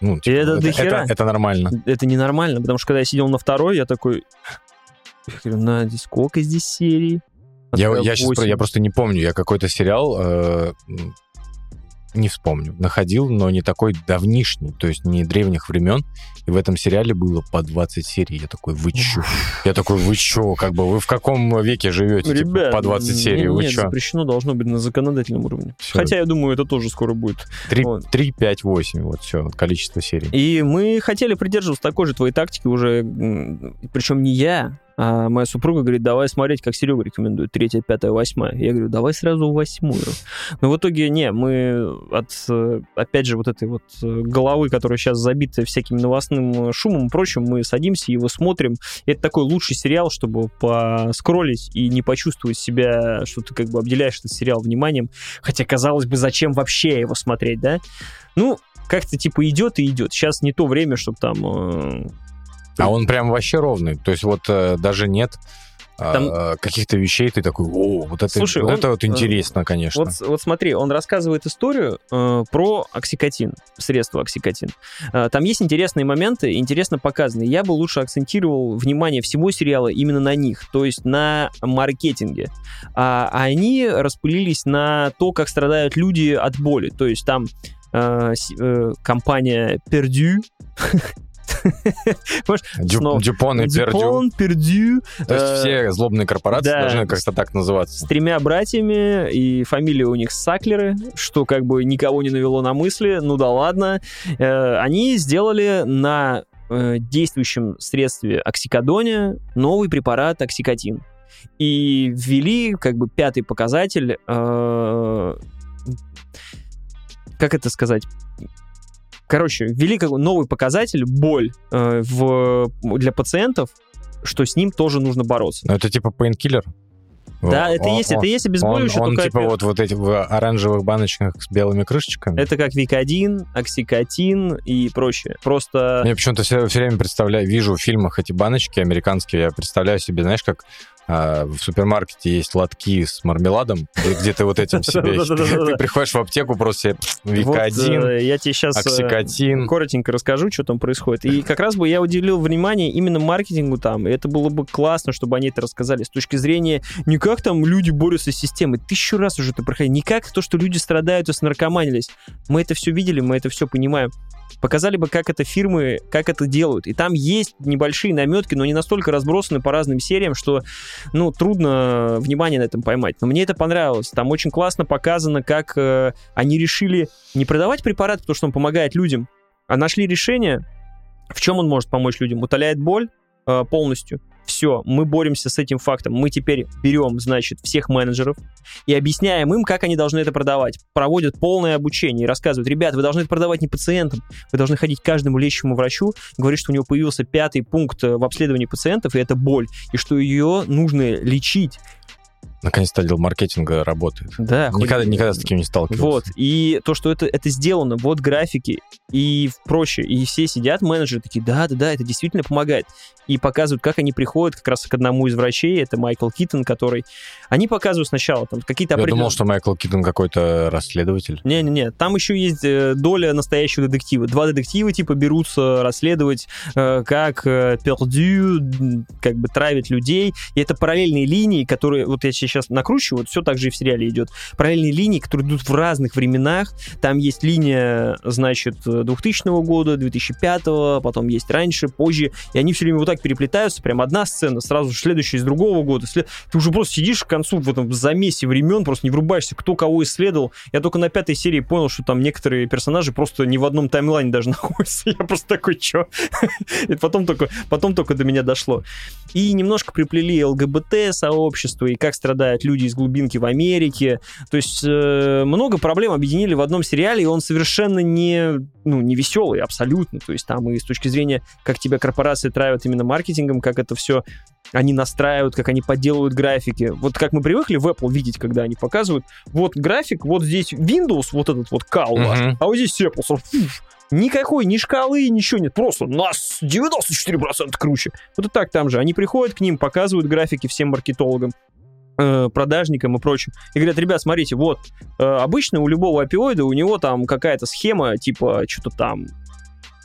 Ну, типа, это это, это- это нормально. Это ненормально, потому что когда я сидел на второй, я такой... Я говорю, Надя, сколько здесь серий? Я, я, щас про- я просто не помню, я какой-то сериал э, не вспомню. Находил, но не такой давнишний, то есть не древних времен. И в этом сериале было по 20 серий. Я такой, вы чё? Я такой, вы чё? Как бы вы в каком веке живете? типа, Ребят, по 20 серий, нет, вы чё? запрещено должно быть на законодательном уровне. Всё. Хотя, я думаю, это тоже скоро будет. 3, вот. 3, 5, 8, вот все, количество серий. И мы хотели придерживаться такой же твоей тактики уже, причем не я, а моя супруга говорит, давай смотреть, как Серега рекомендует, третья, пятая, восьмая. Я говорю, давай сразу восьмую. Но в итоге, не, мы от, э, опять же, вот этой вот э, головы, которая сейчас забита всяким новостным э, шумом и прочим, мы садимся, его смотрим. И это такой лучший сериал, чтобы поскролить и не почувствовать себя, что ты как бы обделяешь этот сериал вниманием. Хотя, казалось бы, зачем вообще его смотреть, да? Ну, как-то типа идет и идет. Сейчас не то время, чтобы там... э, А он прям вообще ровный. То есть вот э, даже нет а, Там- э, каких-то вещей, ты такой, о, вот это, Слушай, вот он, это вот э, интересно, конечно. Вот, вот смотри, он рассказывает историю э, про оксикотин, средство оксикотин. Э, там есть интересные моменты, интересно показаны. Я бы лучше акцентировал внимание всего сериала именно на них, то есть на маркетинге. А, а они распылились на то, как страдают люди от боли. То есть там э, э, компания Perdu, Дю- снова- Дюпон и Пердю. Dupont, Perdu, То есть э, все злобные корпорации должны как-то так с называться. тремя братьями, и фамилия у них Саклеры, что как бы никого не навело на мысли, ну да ладно. Э, они сделали на э, действующем средстве оксикодоне новый препарат оксикотин. И ввели как бы пятый показатель, э, как это сказать, Короче, ввели новый показатель, боль э, в, для пациентов, что с ним тоже нужно бороться. Ну, это типа пейнкиллер. Да, это Он- есть, он- это есть Он, обезболивающее, он только типа вот, вот эти в оранжевых баночках с белыми крышечками. Это как Викодин, Оксикотин и прочее. Просто... Я почему-то все, время представляю, вижу в фильмах эти баночки американские, я представляю себе, знаешь, как а, в супермаркете есть лотки с мармеладом, где, где ты вот этим себе... Ты приходишь в аптеку, просто Вот, Викодин, э, я тебе сейчас оксикотин. коротенько расскажу, что там происходит. И как раз бы я уделил внимание именно маркетингу там, и это было бы классно, чтобы они это рассказали с точки зрения не как там люди борются с системой, тысячу раз уже это проходили, не как то, что люди страдают и снаркоманились. Мы это все видели, мы это все понимаем. Показали бы, как это фирмы, как это делают. И там есть небольшие наметки, но не настолько разбросаны по разным сериям, что, ну, трудно внимание на этом поймать. Но мне это понравилось. Там очень классно показано, как э, они решили не продавать препарат, потому что он помогает людям, а нашли решение, в чем он может помочь людям. Утоляет боль э, полностью. Все, мы боремся с этим фактом. Мы теперь берем, значит, всех менеджеров и объясняем им, как они должны это продавать. Проводят полное обучение и рассказывают, ребят, вы должны это продавать не пациентам, вы должны ходить к каждому лечащему врачу, говорить, что у него появился пятый пункт э, в обследовании пациентов, и это боль, и что ее нужно лечить. Наконец-то отдел маркетинга работает. Да, хоть- Никогда, никогда с таким не сталкивался. Вот, и то, что это, это сделано, вот графики и прочее, и все сидят, менеджеры такие, да-да-да, это действительно помогает. И показывают, как они приходят как раз к одному из врачей, это Майкл Киттон, который... Они показывают сначала там какие-то Я определенные... думал, что Майкл Китон какой-то расследователь. Не-не-не, там еще есть э, доля настоящего детектива. Два детектива, типа, берутся расследовать, э, как э, Пердю, как бы, травит людей. И это параллельные линии, которые, вот я сейчас накручиваю, вот все так же и в сериале идет. Параллельные линии, которые идут в разных временах. Там есть линия, значит, э, 2000 года, 2005, потом есть раньше, позже. И они все время вот так переплетаются. Прям одна сцена, сразу следующая из другого года. след- Ты уже просто сидишь к концу в этом замесе времен, просто не врубаешься, кто кого исследовал. Я только на пятой серии понял, что там некоторые персонажи просто не в одном таймлайне даже находятся. Я просто такой, чё? И потом только, потом только до меня дошло. И немножко приплели ЛГБТ-сообщество, и как страдают люди из глубинки в Америке. То есть э, много проблем объединили в одном сериале, и он совершенно не, ну, не веселый, абсолютно. То есть там и с точки зрения, как тебя корпорации травят именно маркетингом, как это все они настраивают, как они подделывают графики. Вот как мы привыкли в Apple видеть, когда они показывают, вот график, вот здесь Windows, вот этот вот у вас, Мгм. а вот здесь Apple. Фу, Никакой ни шкалы, ничего нет. Просто нас 94% круче. Вот и так там же. Они приходят к ним, показывают графики всем маркетологам продажникам и прочим. И говорят, ребят, смотрите, вот, э, обычно у любого опиоида у него там какая-то схема, типа, что-то там,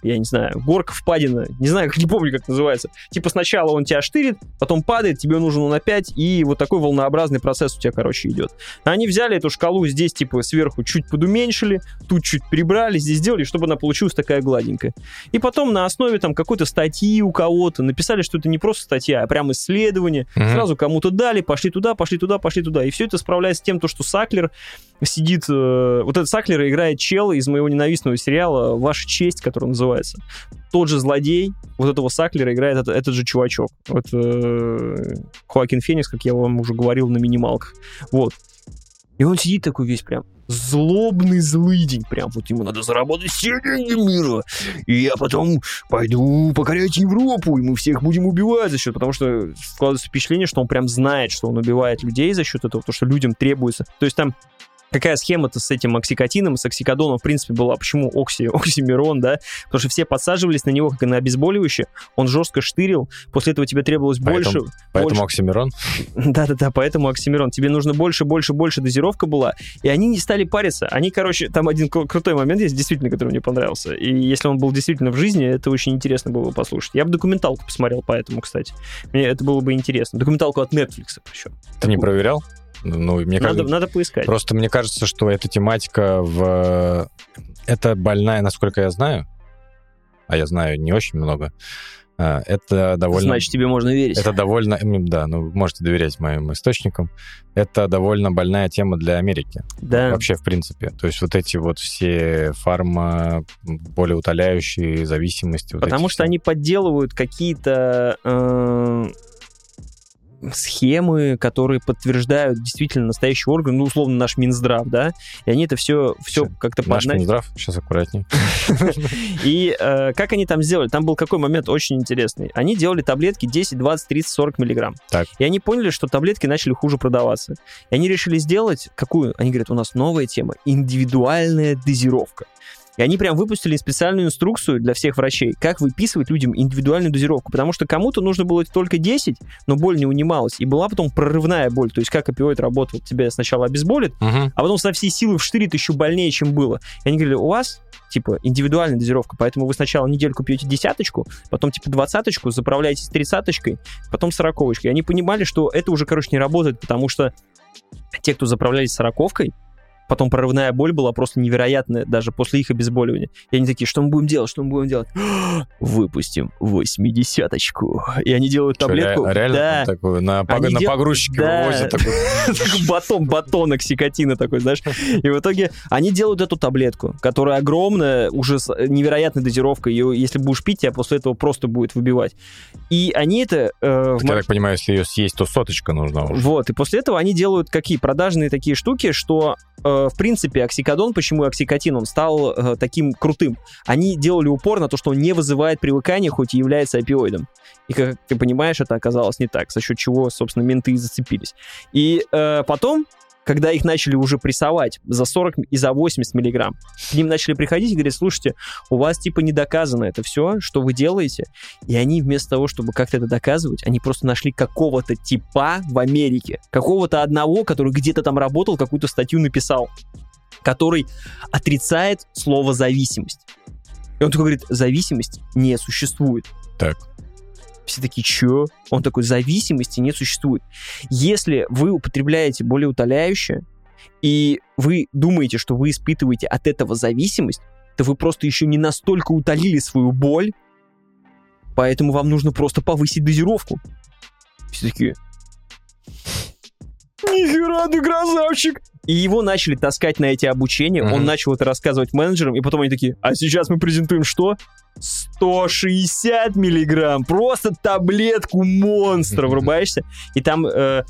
я не знаю, горка впадина, не знаю, не помню, как называется. Типа сначала он тебя штырит, потом падает, тебе нужен он опять, и вот такой волнообразный процесс у тебя, короче, идет. Они взяли эту шкалу здесь, типа, сверху чуть подуменьшили, тут чуть прибрали, здесь сделали, чтобы она получилась такая гладенькая. И потом на основе там какой-то статьи у кого-то написали, что это не просто статья, а прям исследование. Мгм. Сразу кому-то дали, пошли туда, пошли туда, пошли туда. И все это справляется с тем, то, что Саклер сидит... э, вот этот Саклер играет чел из моего ненавистного сериала «Ваша честь», который называется. Тот же злодей вот этого Саклера играет это- этот же чувачок. Вот э, Хоакин Феникс, как я вам уже говорил, на минималках. Вот. И он сидит такой весь прям злобный злыдень. Прям вот ему надо заработать все деньги мира. И я потом пойду покорять Европу, и мы всех будем убивать за счет, потому что складывается впечатление, что он прям знает, что он убивает людей за счет этого, потому что людям требуется. То есть там Какая схема-то с этим оксикотином, с оксикодоном, в принципе, была? Почему окси, оксимирон, да? Потому что все подсаживались на него как на обезболивающее, он жестко штырил, после этого тебе требовалось больше... Поэтому- Поэтому больше- Оксимирон. да-да-да, поэтому оксимирон. Тебе нужно больше, больше, больше дозировка была. И они не стали париться. Они, короче, там один кру- крутой момент есть, действительно, который мне понравился. И если он был действительно в жизни, это очень интересно было послушать. Я бы документалку посмотрел по этому, кстати. Мне это было бы интересно. Документалку от Netflix причем. Ты не проверял? Ну, мне Надо, кажется, надо поискать. просто мне кажется, что эта тематика в... Это больная, насколько я знаю, а я знаю не очень много, а, это довольно... Значит, тебе можно верить. Это довольно... Да, ну, можете доверять моим источникам. Это довольно больная тема для Америки. Да. Вообще, в принципе. То есть вот эти вот все фарма, более утоляющие зависимости. вот Потому что все. они подделывают какие-то э, схемы, которые подтверждают действительно настоящий орган, ну, условно, наш Минздрав, да, и они это все, все как-то Наш подна- Минздрав, сейчас аккуратней. И э, как они там сделали? Там был какой момент очень интересный. Они делали таблетки 10, 20, 30, 40 миллиграмм. Так. И они поняли, что таблетки начали хуже продаваться. И они решили сделать какую? Они говорят, у нас новая тема — индивидуальная дозировка. И они прям выпустили специальную инструкцию для всех врачей, как выписывать людям индивидуальную дозировку. Потому что кому-то нужно было только 10, но боль не унималась. И была потом прорывная боль. То есть как опиоид работал. Тебя сначала обезболит, Мгм. а потом со всей силы вштырит еще больнее, чем было. И они говорили, у вас, типа, индивидуальная дозировка, поэтому вы сначала недельку пьете десяточку, потом, типа, двадцаточку, заправляетесь тридцаточкой, потом сороковочкой. И они понимали, что это уже, короче, не работает, потому что те, кто заправлялись сороковкой, потом прорывная боль была просто невероятная, даже после их обезболивания. И они такие, что мы будем делать, что мы будем делать? Выпустим восьмидесяточку. И они делают Что, таблетку. ре- Реально да. такую на, пог- на дел- погрузчике Да. вывозят. Такой батон, батон оксикотина такой, знаешь. И в итоге они делают эту таблетку, которая огромная, уже с невероятной дозировкой. Ее, если будешь пить, тебя после этого просто будет выбивать. И они это... э, Я так понимаю, если ее съесть, то соточка нужна уже. Вот, и после этого они делают какие? Продажные такие штуки, что э, в принципе, оксикодон, почему оксикотин, он стал э, таким крутым. Они делали упор на то, что он не вызывает привыкания, хоть и является опиоидом. И, как ты понимаешь, это оказалось не так, за счет чего, собственно, менты и зацепились. И э, потом когда их начали уже прессовать за 40 и за 80 миллиграмм, к ним начали приходить и говорить, слушайте, у вас типа не доказано это все, что вы делаете. И они вместо того, чтобы как-то это доказывать, они просто нашли какого-то типа в Америке, какого-то одного, который где-то там работал, какую-то статью написал, который отрицает слово зависимость. И он такой говорит, зависимость не существует. Так. Все такие, чё? Он такой, зависимости не существует. Если вы употребляете более утоляющее, и вы думаете, что вы испытываете от этого зависимость, то вы просто еще не настолько утолили свою боль, поэтому вам нужно просто повысить дозировку. Все такие, нихера ты красавчик! И его начали таскать на эти обучения, он Мгм. начал это рассказывать менеджерам, и потом они такие, а сейчас мы презентуем что? 160 миллиграмм, просто таблетку монстра Мгм. врубаешься, и там, э,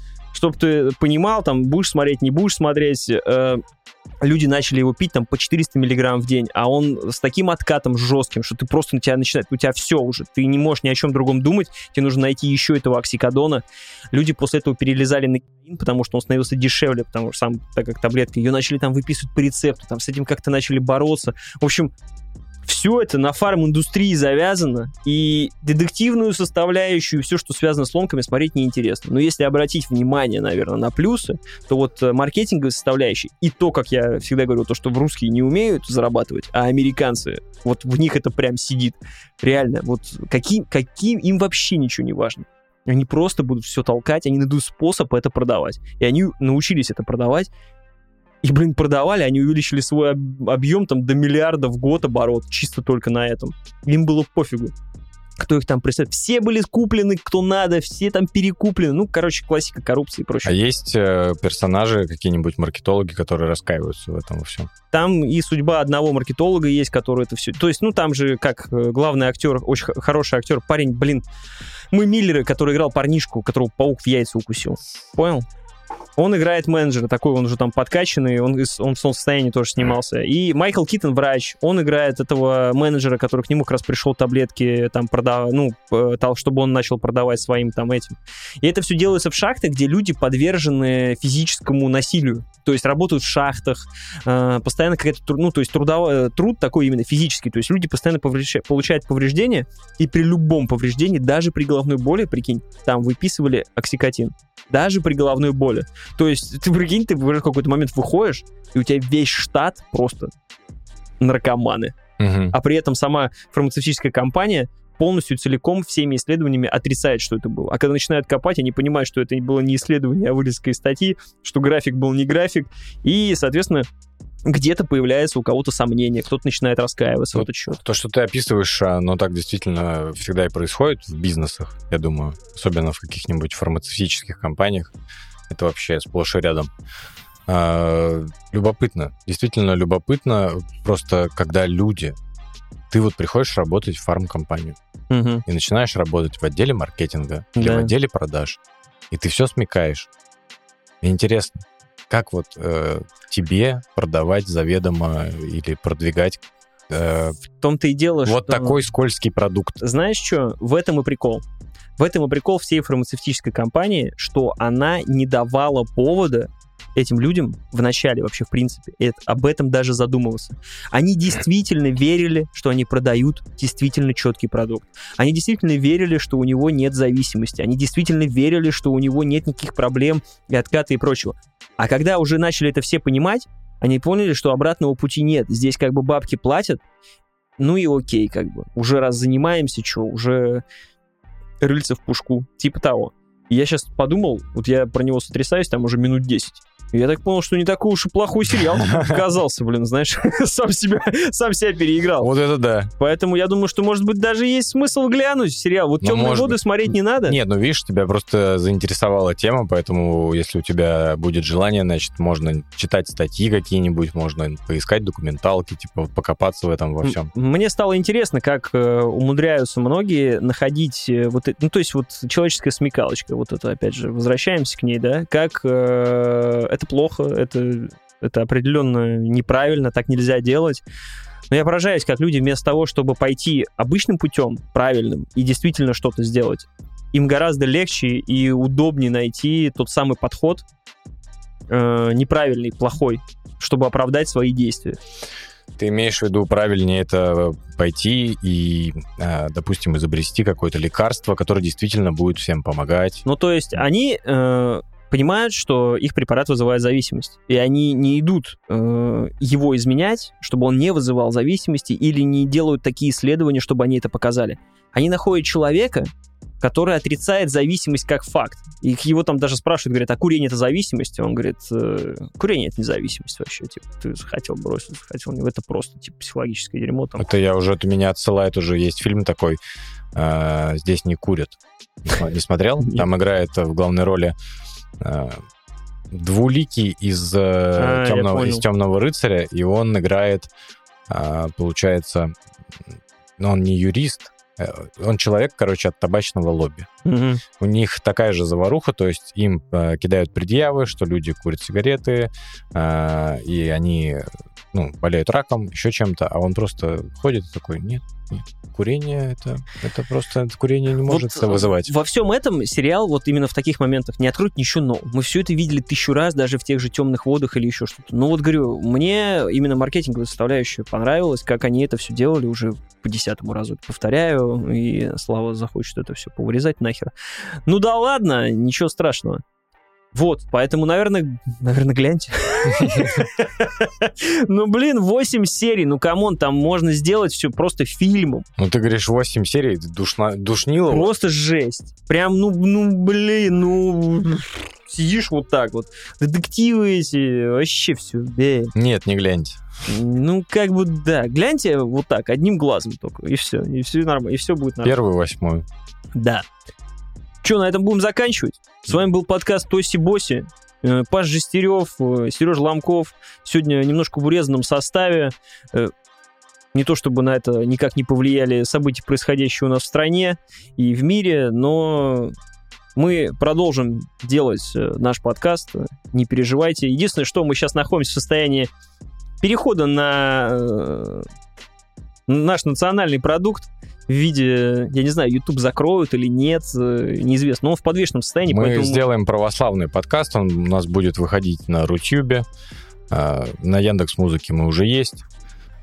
чтобы ты понимал, там будешь смотреть, не будешь смотреть, э, люди начали его пить там по 400 миллиграмм в день, а он с таким откатом жестким, что ты просто на тебя начинает, у тебя все уже, ты не можешь ни о чем другом думать, тебе нужно найти еще этого оксикодона. Люди после этого перелезали на героин, потому что он становился дешевле, потому что сам, так как таблетка, ее начали там выписывать по рецепту, там с этим как-то начали бороться. В общем, все это на фарм-индустрии завязано, и детективную составляющую, все, что связано с ломками, смотреть неинтересно. Но если обратить внимание, наверное, на плюсы, то вот э, маркетинговая составляющая и то, как я всегда говорю, то, что в русские не умеют зарабатывать, а американцы, вот в них это прям сидит. Реально, вот каким, каким им вообще ничего не важно. Они просто будут все толкать, они найдут способ это продавать. И они научились это продавать, и, блин, продавали, они увеличили свой об- объем там до миллиарда в год оборот, чисто только на этом. Им было пофигу. Кто их там представляет? Все были куплены, кто надо, все там перекуплены. Ну, короче, классика коррупции и А прочее. есть э, персонажи, какие-нибудь маркетологи, которые раскаиваются в этом во всем? Там и судьба одного маркетолога есть, который это все... То есть, ну, там же, как э, главный актер, очень хороший актер, парень, блин, мы Миллеры, который играл парнишку, которого паук в яйца укусил. Понял? Он играет менеджера, такой он уже там подкачанный, он, он в состоянии тоже снимался. И Майкл Киттон, врач, он играет этого менеджера, который к нему как раз пришел таблетки, там, продав... ну, чтобы он начал продавать своим там этим. И это все делается в шахтах, где люди подвержены физическому насилию. То есть работают в шахтах, э, постоянно какая-то, ну, то есть трудово- э, труд такой именно физический, то есть люди постоянно поврежда- получают повреждения, и при любом повреждении, даже при головной боли, прикинь, там выписывали оксикотин, даже при головной боли. То есть ты прикинь, ты в какой-то момент выходишь, и у тебя весь штат просто наркоманы, Мгм. а при этом сама фармацевтическая компания полностью целиком всеми исследованиями отрицает, что это было. А когда начинают копать, они понимают, что это было не исследование, а вырезка из статьи, что график был не график, и, соответственно, где-то появляется у кого-то сомнение, кто-то начинает раскаиваться в Вот этот счет. То, что ты описываешь, оно так действительно всегда и происходит в бизнесах, я думаю, особенно в каких-нибудь фармацевтических компаниях. Это вообще сплошь и рядом. А, любопытно, действительно любопытно, просто когда люди, ты вот приходишь работать в фармкомпанию Мгм. и начинаешь работать в отделе маркетинга или Да. в отделе продаж, и ты все смекаешь. Мне интересно, как вот э, тебе продавать заведомо или продвигать э, В том-то и дело, вот что... такой скользкий продукт. Знаешь что? В этом и прикол. В этом и прикол всей фармацевтической компании, что она не давала повода этим людям в начале вообще, в принципе, это- об этом даже задумываться. Они действительно верили, что они продают действительно четкий продукт. Они действительно верили, что у него нет зависимости. Они действительно верили, что у него нет никаких проблем и отката и прочего. А когда уже начали это все понимать, они поняли, что обратного пути нет. Здесь как бы бабки платят, ну и окей, как бы. Уже раз занимаемся, что, уже рыльца в пушку, типа того. И я сейчас подумал, вот я про него сотрясаюсь там уже минут 10. Я так понял, что не такой уж и плохой сериал оказался, блин, знаешь, сам себя, сам себя переиграл. Вот это да. Поэтому я думаю, что, может быть, даже есть смысл глянуть сериал. Вот Ну, «Темные воды» быть. смотреть не надо. Нет, ну видишь, тебя просто заинтересовала тема, поэтому если у тебя будет желание, значит, можно читать статьи какие-нибудь, можно поискать документалки, типа покопаться в этом во всем. Мне стало интересно, как э, умудряются многие находить э, вот это, ну то есть вот человеческая смекалочка, вот это опять же возвращаемся к ней, да, как э, это плохо, это Это определенно неправильно, так нельзя делать. Но я поражаюсь, как люди вместо того, чтобы пойти обычным путем, правильным, и действительно что-то сделать, им гораздо легче и удобнее найти тот самый подход, э, неправильный, плохой, чтобы оправдать свои действия. Ты имеешь в виду правильнее это пойти и, э, допустим, изобрести какое-то лекарство, которое действительно будет всем помогать. Ну, то есть они э, понимают, что их препарат вызывает зависимость, и они не идут э, его изменять, чтобы он не вызывал зависимости, или не делают такие исследования, чтобы они это показали. Они находят человека, который отрицает зависимость как факт. И его там даже спрашивают, говорят, а курение это зависимость? Он говорит, «Э, курение это не зависимость вообще. Типа, ты захотел бросить, захотел не. Это просто типа психологическое дерьмо. Там. Это я уже, это меня отсылает уже, есть фильм такой, э, «Здесь не курят». Не смо- Не смотрел? Там играет в главной роли двуликий из, э, А, темного, из «Темного рыцаря», и он играет, э, получается, ну, он не юрист, э, он человек, короче, от табачного лобби. Мгм. У них такая же заваруха, то есть им э, кидают предъявы, что люди курят сигареты, э, и они ну, болеют раком, еще чем-то, а он просто ходит и такой, нет, нет, курение это, это просто это курение не может Вот, это вызывать. Во всем этом сериал вот именно в таких моментах не откроет ничего нового. Мы все это видели тысячу раз, даже в тех же темных водах или еще что-то. Ну вот говорю, мне именно маркетинговая составляющая понравилась, как они это все делали уже по десятому разу повторяю, и Слава захочет это все повырезать нахер. Ну да ладно, ничего страшного. Вот, поэтому, наверное, наверное, гляньте. Ну, блин, 8 серий, ну, come on, там можно сделать все просто фильмом. Ну, ты говоришь, 8 серий, душнило. Просто жесть. Прям, ну, ну, блин, ну, сидишь вот так вот. Детективы эти, вообще все. Нет, не гляньте. Ну, как бы, да. Гляньте вот так, одним глазом только, и все. И все нормально, и все будет нормально. Первую восьмую. Да. Че, на этом будем заканчивать? С вами был подкаст Тоси Боси. Э, Паш Жестерев, Сережа Ломков. Сегодня немножко в урезанном составе. Э, Не то чтобы на это никак не повлияли события, происходящие у нас в стране и в мире, но мы продолжим делать э, наш подкаст. Не переживайте. Единственное, что мы сейчас находимся в состоянии перехода на э, наш национальный продукт в виде, я не знаю, YouTube закроют или нет, э, неизвестно. Но он в подвешенном состоянии, Мы поэтому... сделаем православный подкаст, он у нас будет выходить на Рутюбе, а, на Яндекс Музыке мы уже есть.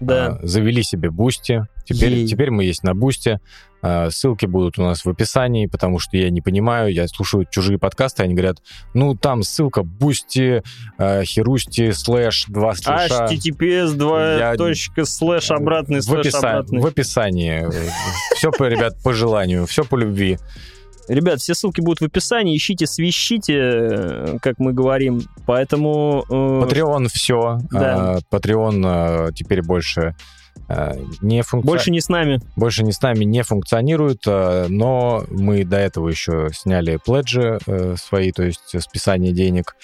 Да. А, Завели себе Boosty. Теперь, Yay. теперь мы есть на Boosty. А, Ссылки будут у нас в описании, потому что я не понимаю, я слушаю чужие подкасты, они говорят, ну там ссылка Boosty, а, Херусти, слэш, два слэша. HTTPS 2 Я- точка слэш обратный в, слэш описа- обратный. в описании. Все, ребят, по желанию, все по любви. Ребят, все ссылки будут в описании. Ищите, свищите, э, как мы говорим. Поэтому... э, Patreon все. Да. Patreon э, теперь больше э, не функционирует. больше не с нами. больше не с нами не функционирует, но мы до этого еще сняли пледжи свои, то есть списание денег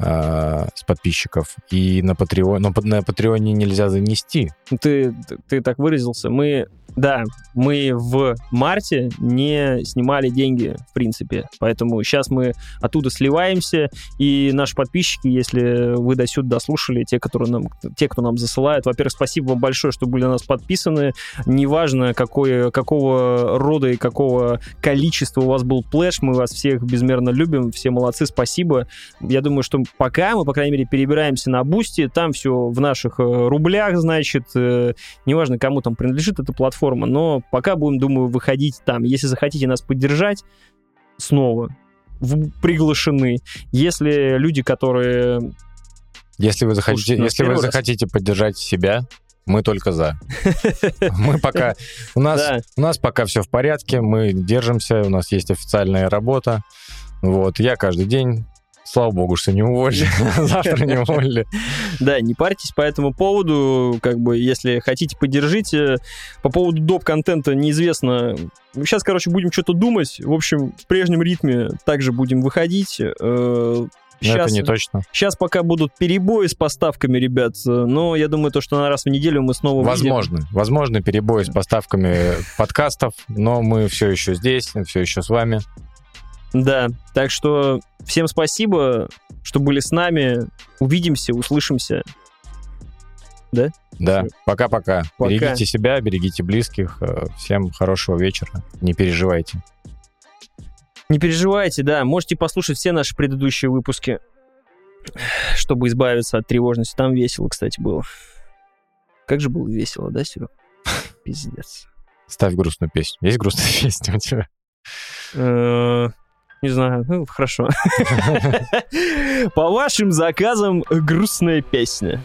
с подписчиков. И на Patreon, но на Патреоне нельзя занести. Ты, ты так выразился. Мы, да, мы в марте не снимали деньги, в принципе. Поэтому сейчас мы оттуда сливаемся. И наши подписчики, если вы до сюда дослушали, те, которые нам, те, кто нам засылает, во-первых, спасибо вам большое, что были на нас подписаны. Неважно, какое, какого рода и какого количества у вас был плэш, мы вас всех безмерно любим. Все молодцы, спасибо. Я думаю, что пока мы, по крайней мере, перебираемся на Boosty, там все в наших э, рублях, значит, э, неважно, кому там принадлежит эта платформа, но пока будем, думаю, выходить там. Если захотите нас поддержать, снова в- приглашены. Если люди, которые... Если вы захотите, Слушайте, если вы раз. захотите поддержать себя, мы только за. Мы пока... У нас, Да, у нас пока все в порядке, мы держимся, у нас есть официальная работа. Вот, я каждый день Слава богу, что не уволили. Завтра не уволили. да, не парьтесь по этому поводу. Как бы, если хотите, поддержите. По поводу доп-контента неизвестно. Сейчас, короче, будем что-то думать. В общем, в прежнем ритме также будем выходить. Э, Но это Сейчас, не точно. сейчас пока будут перебои с поставками, ребят, э, но я думаю, то, что на раз в неделю мы снова выйдем. Возможно. Возможно, перебои с поставками подкастов, но мы все еще здесь, все еще с вами. Да, так что всем спасибо, что были с нами. Увидимся, услышимся. Да, Всё. пока-пока. Пока. Берегите себя, берегите близких. Э, Всем хорошего вечера. Не переживайте. Не переживайте, да, можете послушать все наши предыдущие выпуски, чтобы избавиться от тревожности. Там весело, кстати, было. Как же было весело, да, Серег? Пиздец. Ставь грустную песню. Есть грустная песня у тебя? Не знаю, ну, хорошо. По вашим заказам грустная песня.